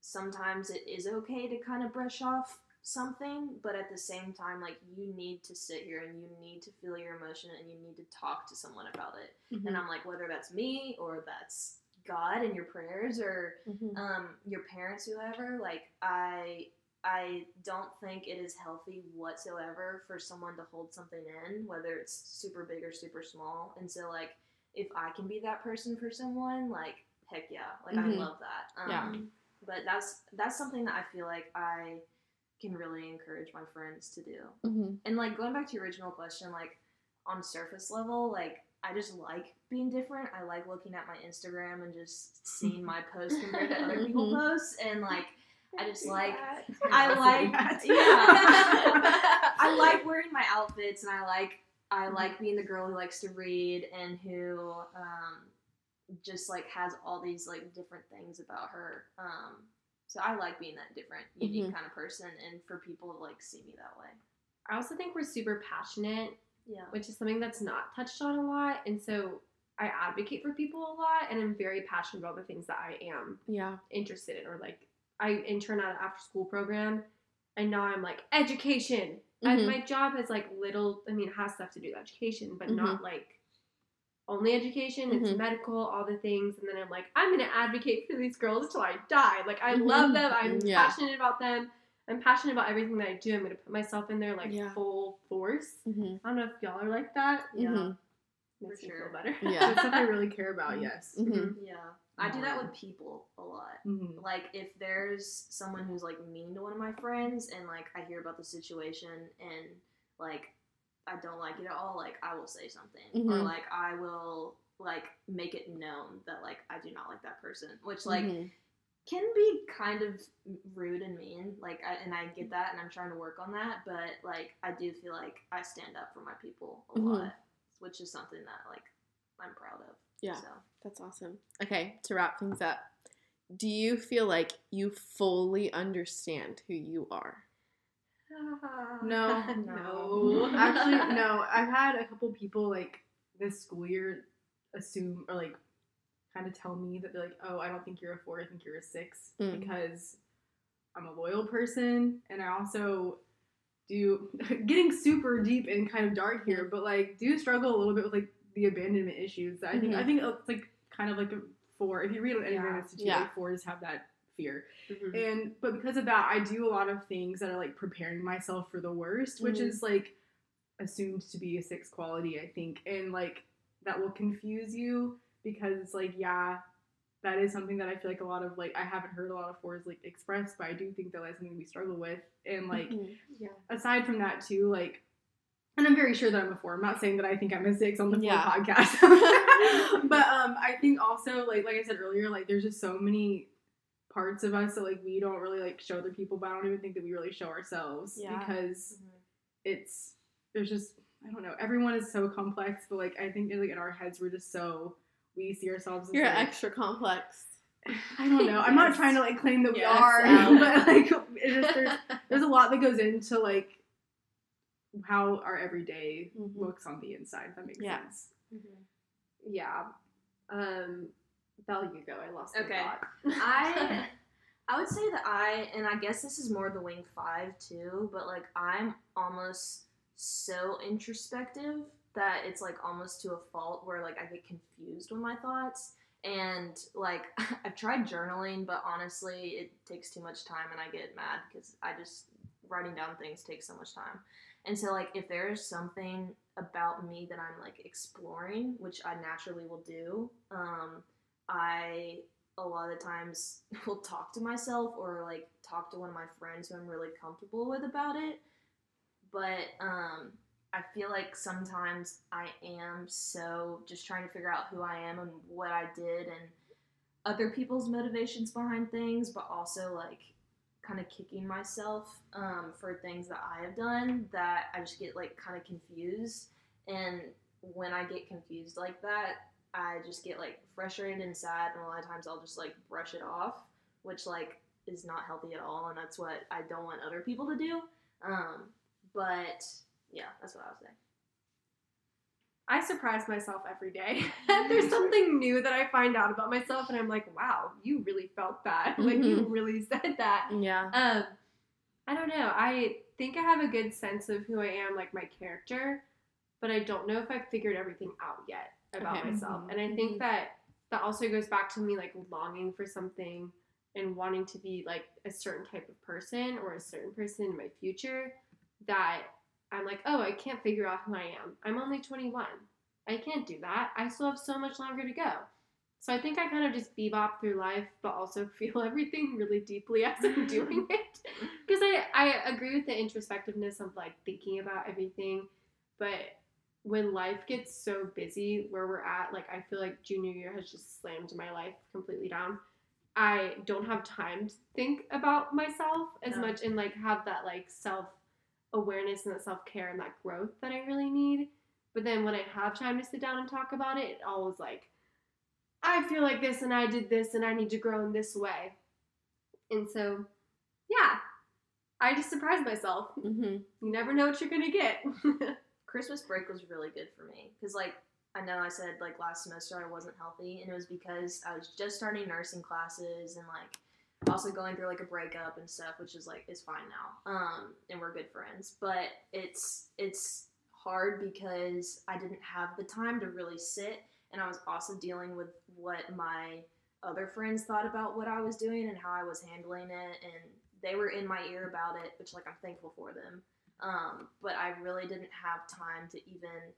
sometimes it is okay to kind of brush off something, but at the same time, like you need to sit here and you need to feel your emotion and you need to talk to someone about it. Mhm. And I'm like, whether that's me or that's God and your prayers or Mhm. um, your parents, whoever, like I I don't think it is healthy whatsoever for someone to hold something in, whether it's super big or super small. And so like if I can be that person for someone, like heck yeah, like Mhm. I love that. Um, Yeah. But that's that's something that I feel like I can really encourage my friends to do. Mhm. And like going back to your original question, like on surface level, like I just like being different. I like looking at my Instagram and just seeing my posts compared to other people Mhm. posts, and like I just like I like yeah. I like wearing my outfits, and I like I Mm-hmm. like being the girl who likes to read and who um, just like has all these like different things about her. Um, so I like being that different, unique Mhm. kind of person, and for people to like see me that way. I also think we're super passionate, Yeah. which is something that's not touched on a lot. And so I advocate for people a lot, and I'm very passionate about the things that I am Yeah. interested in. Or like, I intern at an after school program, and now I'm like education. And Mhm. my job is like little. I mean, it has stuff to do with education, but Mhm. not like only education. It's Mhm. medical, all the things. And then I'm like, I'm gonna advocate for these girls till I die. Like, I Mhm. love them. I'm Yeah. passionate about them. I'm passionate about everything that I do. I'm gonna put myself in there like Yeah. full force. Mhm. I don't know if y'all are like that. Yeah. Mhm. Makes For me sure. feel better. Yeah. That's stuff I really care about. Yes. Mhm. Yeah. I do that with people a lot. Like if there's someone who's like mean to one of my friends and like I hear about the situation and like I don't like it at all, like I will say something. Or Mhm. like I will like make it known that like I do not like that person. Which like Mhm. can be kind of rude and mean. Like I, and I get that and I'm trying to work on that, but like I do feel like I stand up for my people a Mhm. lot. Which is something that like I'm proud of. Yeah. So That's awesome. Okay, to wrap things up, do you feel like you fully understand who you are? No, no. Actually, no. I've had a couple people like this school year assume or like kind of tell me that they're like, "Oh, I don't think you're a four. I think you're a six Mm. because I'm a loyal person, and I also do getting super deep and kind of dark here, but like do struggle a little bit with like the abandonment issues. That I think I Mhm. think it's like kind of like a four. If you read on Enneagram Yeah. Institute, Yeah. like fours have that fear. Mhm. And but because of that, I do a lot of things that are like preparing myself for the worst, which Mhm. is like assumed to be a six quality, I think, and like that will confuse you because it's like yeah, that is something that I feel like a lot of like I haven't heard a lot of fours like expressed, but I do think that that's something we struggle with, and like Mhm. yeah. aside from that too, like. And I'm very sure that I'm a four. I'm not saying that I think I'm a six on the four Yeah. podcast, but um, I think also like like I said earlier, like there's just so many parts of us that like we don't really like show other people, but I don't even think that we really show ourselves Yeah. because it's there's just I don't know. Everyone is so complex, but like I think like in our heads we're just so we see ourselves. As, You're like, extra complex. I don't know. I'm not trying to like claim that we Yes, are, um, but like it just, there's there's a lot that goes into like how our everyday Mhm. looks on the inside. If that makes Yeah. sense. yeah. Um, Belle, you go. I lost Okay. I I would say that I and I guess this is more the wing five too, but like I'm almost so introspective that it's like almost to a fault where like I get confused with my thoughts. And like I've tried journaling, but honestly, it takes too much time, and I get mad because I just writing down things takes so much time. And so like if there's something about me that I'm like exploring, which I naturally will do, um, I a lot of times will talk to myself or like talk to one of my friends who I'm really comfortable with about it. But um, I feel like sometimes I am so just trying to figure out who I am and what I did and other people's motivations behind things, but also like kind of kicking myself um, for things that I have done that I just get like kind of confused. And when I get confused like that, I just get like frustrated and sad, and a lot of times I'll just like brush it off, which like is not healthy at all, and that's what I don't want other people to do. Um, but yeah, that's what I would say. I surprise myself every day. There's something new that I find out about myself, and I'm like, wow, you really felt that. Like, you really said that. Yeah. Um, I don't know. I think I have a good sense of who I am, like my character, but I don't know if I've figured everything out yet about Okay. myself. And I think mm-hmm. that that also goes back to me like longing for something and wanting to be like a certain type of person or a certain person in my future that I'm like, oh, I can't figure out who I am. I'm only 21. I can't do that. I still have so much longer to go. So I think I kind of just bebop through life, but also feel everything really deeply as I'm doing it. Because I, I agree with the introspectiveness of like thinking about everything, but when life gets so busy where we're at, like I feel like junior year has just slammed my life completely down. I don't have time to think about myself as No. much and like have that like self awareness and that self care and that growth that I really need. But then when I have time to sit down and talk about it, it always like, I feel like this and I did this and I need to grow in this way. And so, yeah, I just surprised myself. hmm You never know what you're gonna get. Christmas break was really good for me because like I know I said like last semester I wasn't healthy and it was because I was just starting nursing classes and like also going through like a breakup and stuff which is like is fine now um and we're good friends. But it's it's hard because I didn't have the time to really sit and I was also dealing with what my other friends thought about what I was doing and how I was handling it and they were in my ear about it which like I'm thankful for them um, but I really didn't have time to even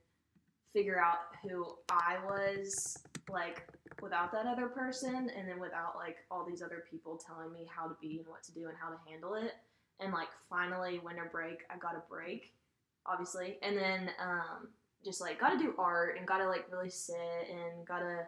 figure out who I was like without that other person and then without like all these other people telling me how to be and what to do and how to handle it. And like finally winter break I got a break obviously. And then um, just like got to do art and got to like really sit and got to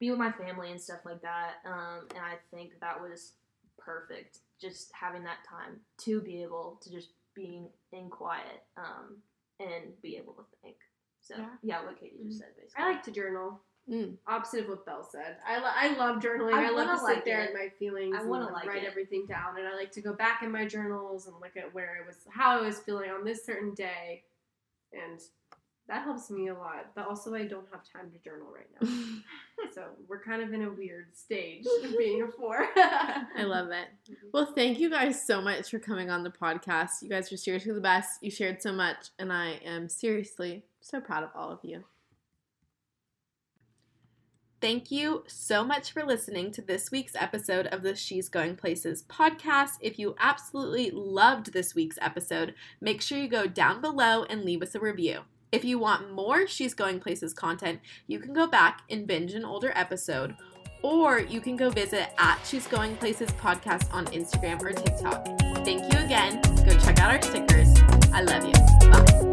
be with my family and stuff like that. Um, and I think that was perfect just having that time to be able to just being in quiet um, and be able to think. So Yeah. yeah, what Katie just Mhm. said basically. I like to journal. Mm. Opposite of what Belle said. I, lo- I love journaling. I, I love wanna to sit like there it. in my feelings I and wanna like like write it. everything down. And I like to go back in my journals and look at where I was, how I was feeling on this certain day. And that helps me a lot. But also, I don't have time to journal right now. so we're kind of in a weird stage of being a four. I love it. Well, thank you guys so much for coming on the podcast. You guys are seriously the best. You shared so much, and I am seriously so proud of all of you. Thank you so much for listening to this week's episode of the She's Going Places podcast. If you absolutely loved this week's episode, make sure you go down below and leave us a review. If you want more She's Going Places content, you can go back and binge an older episode, or you can go visit at She's Going Places podcast on Instagram or TikTok. Thank you again. Go check out our stickers. I love you.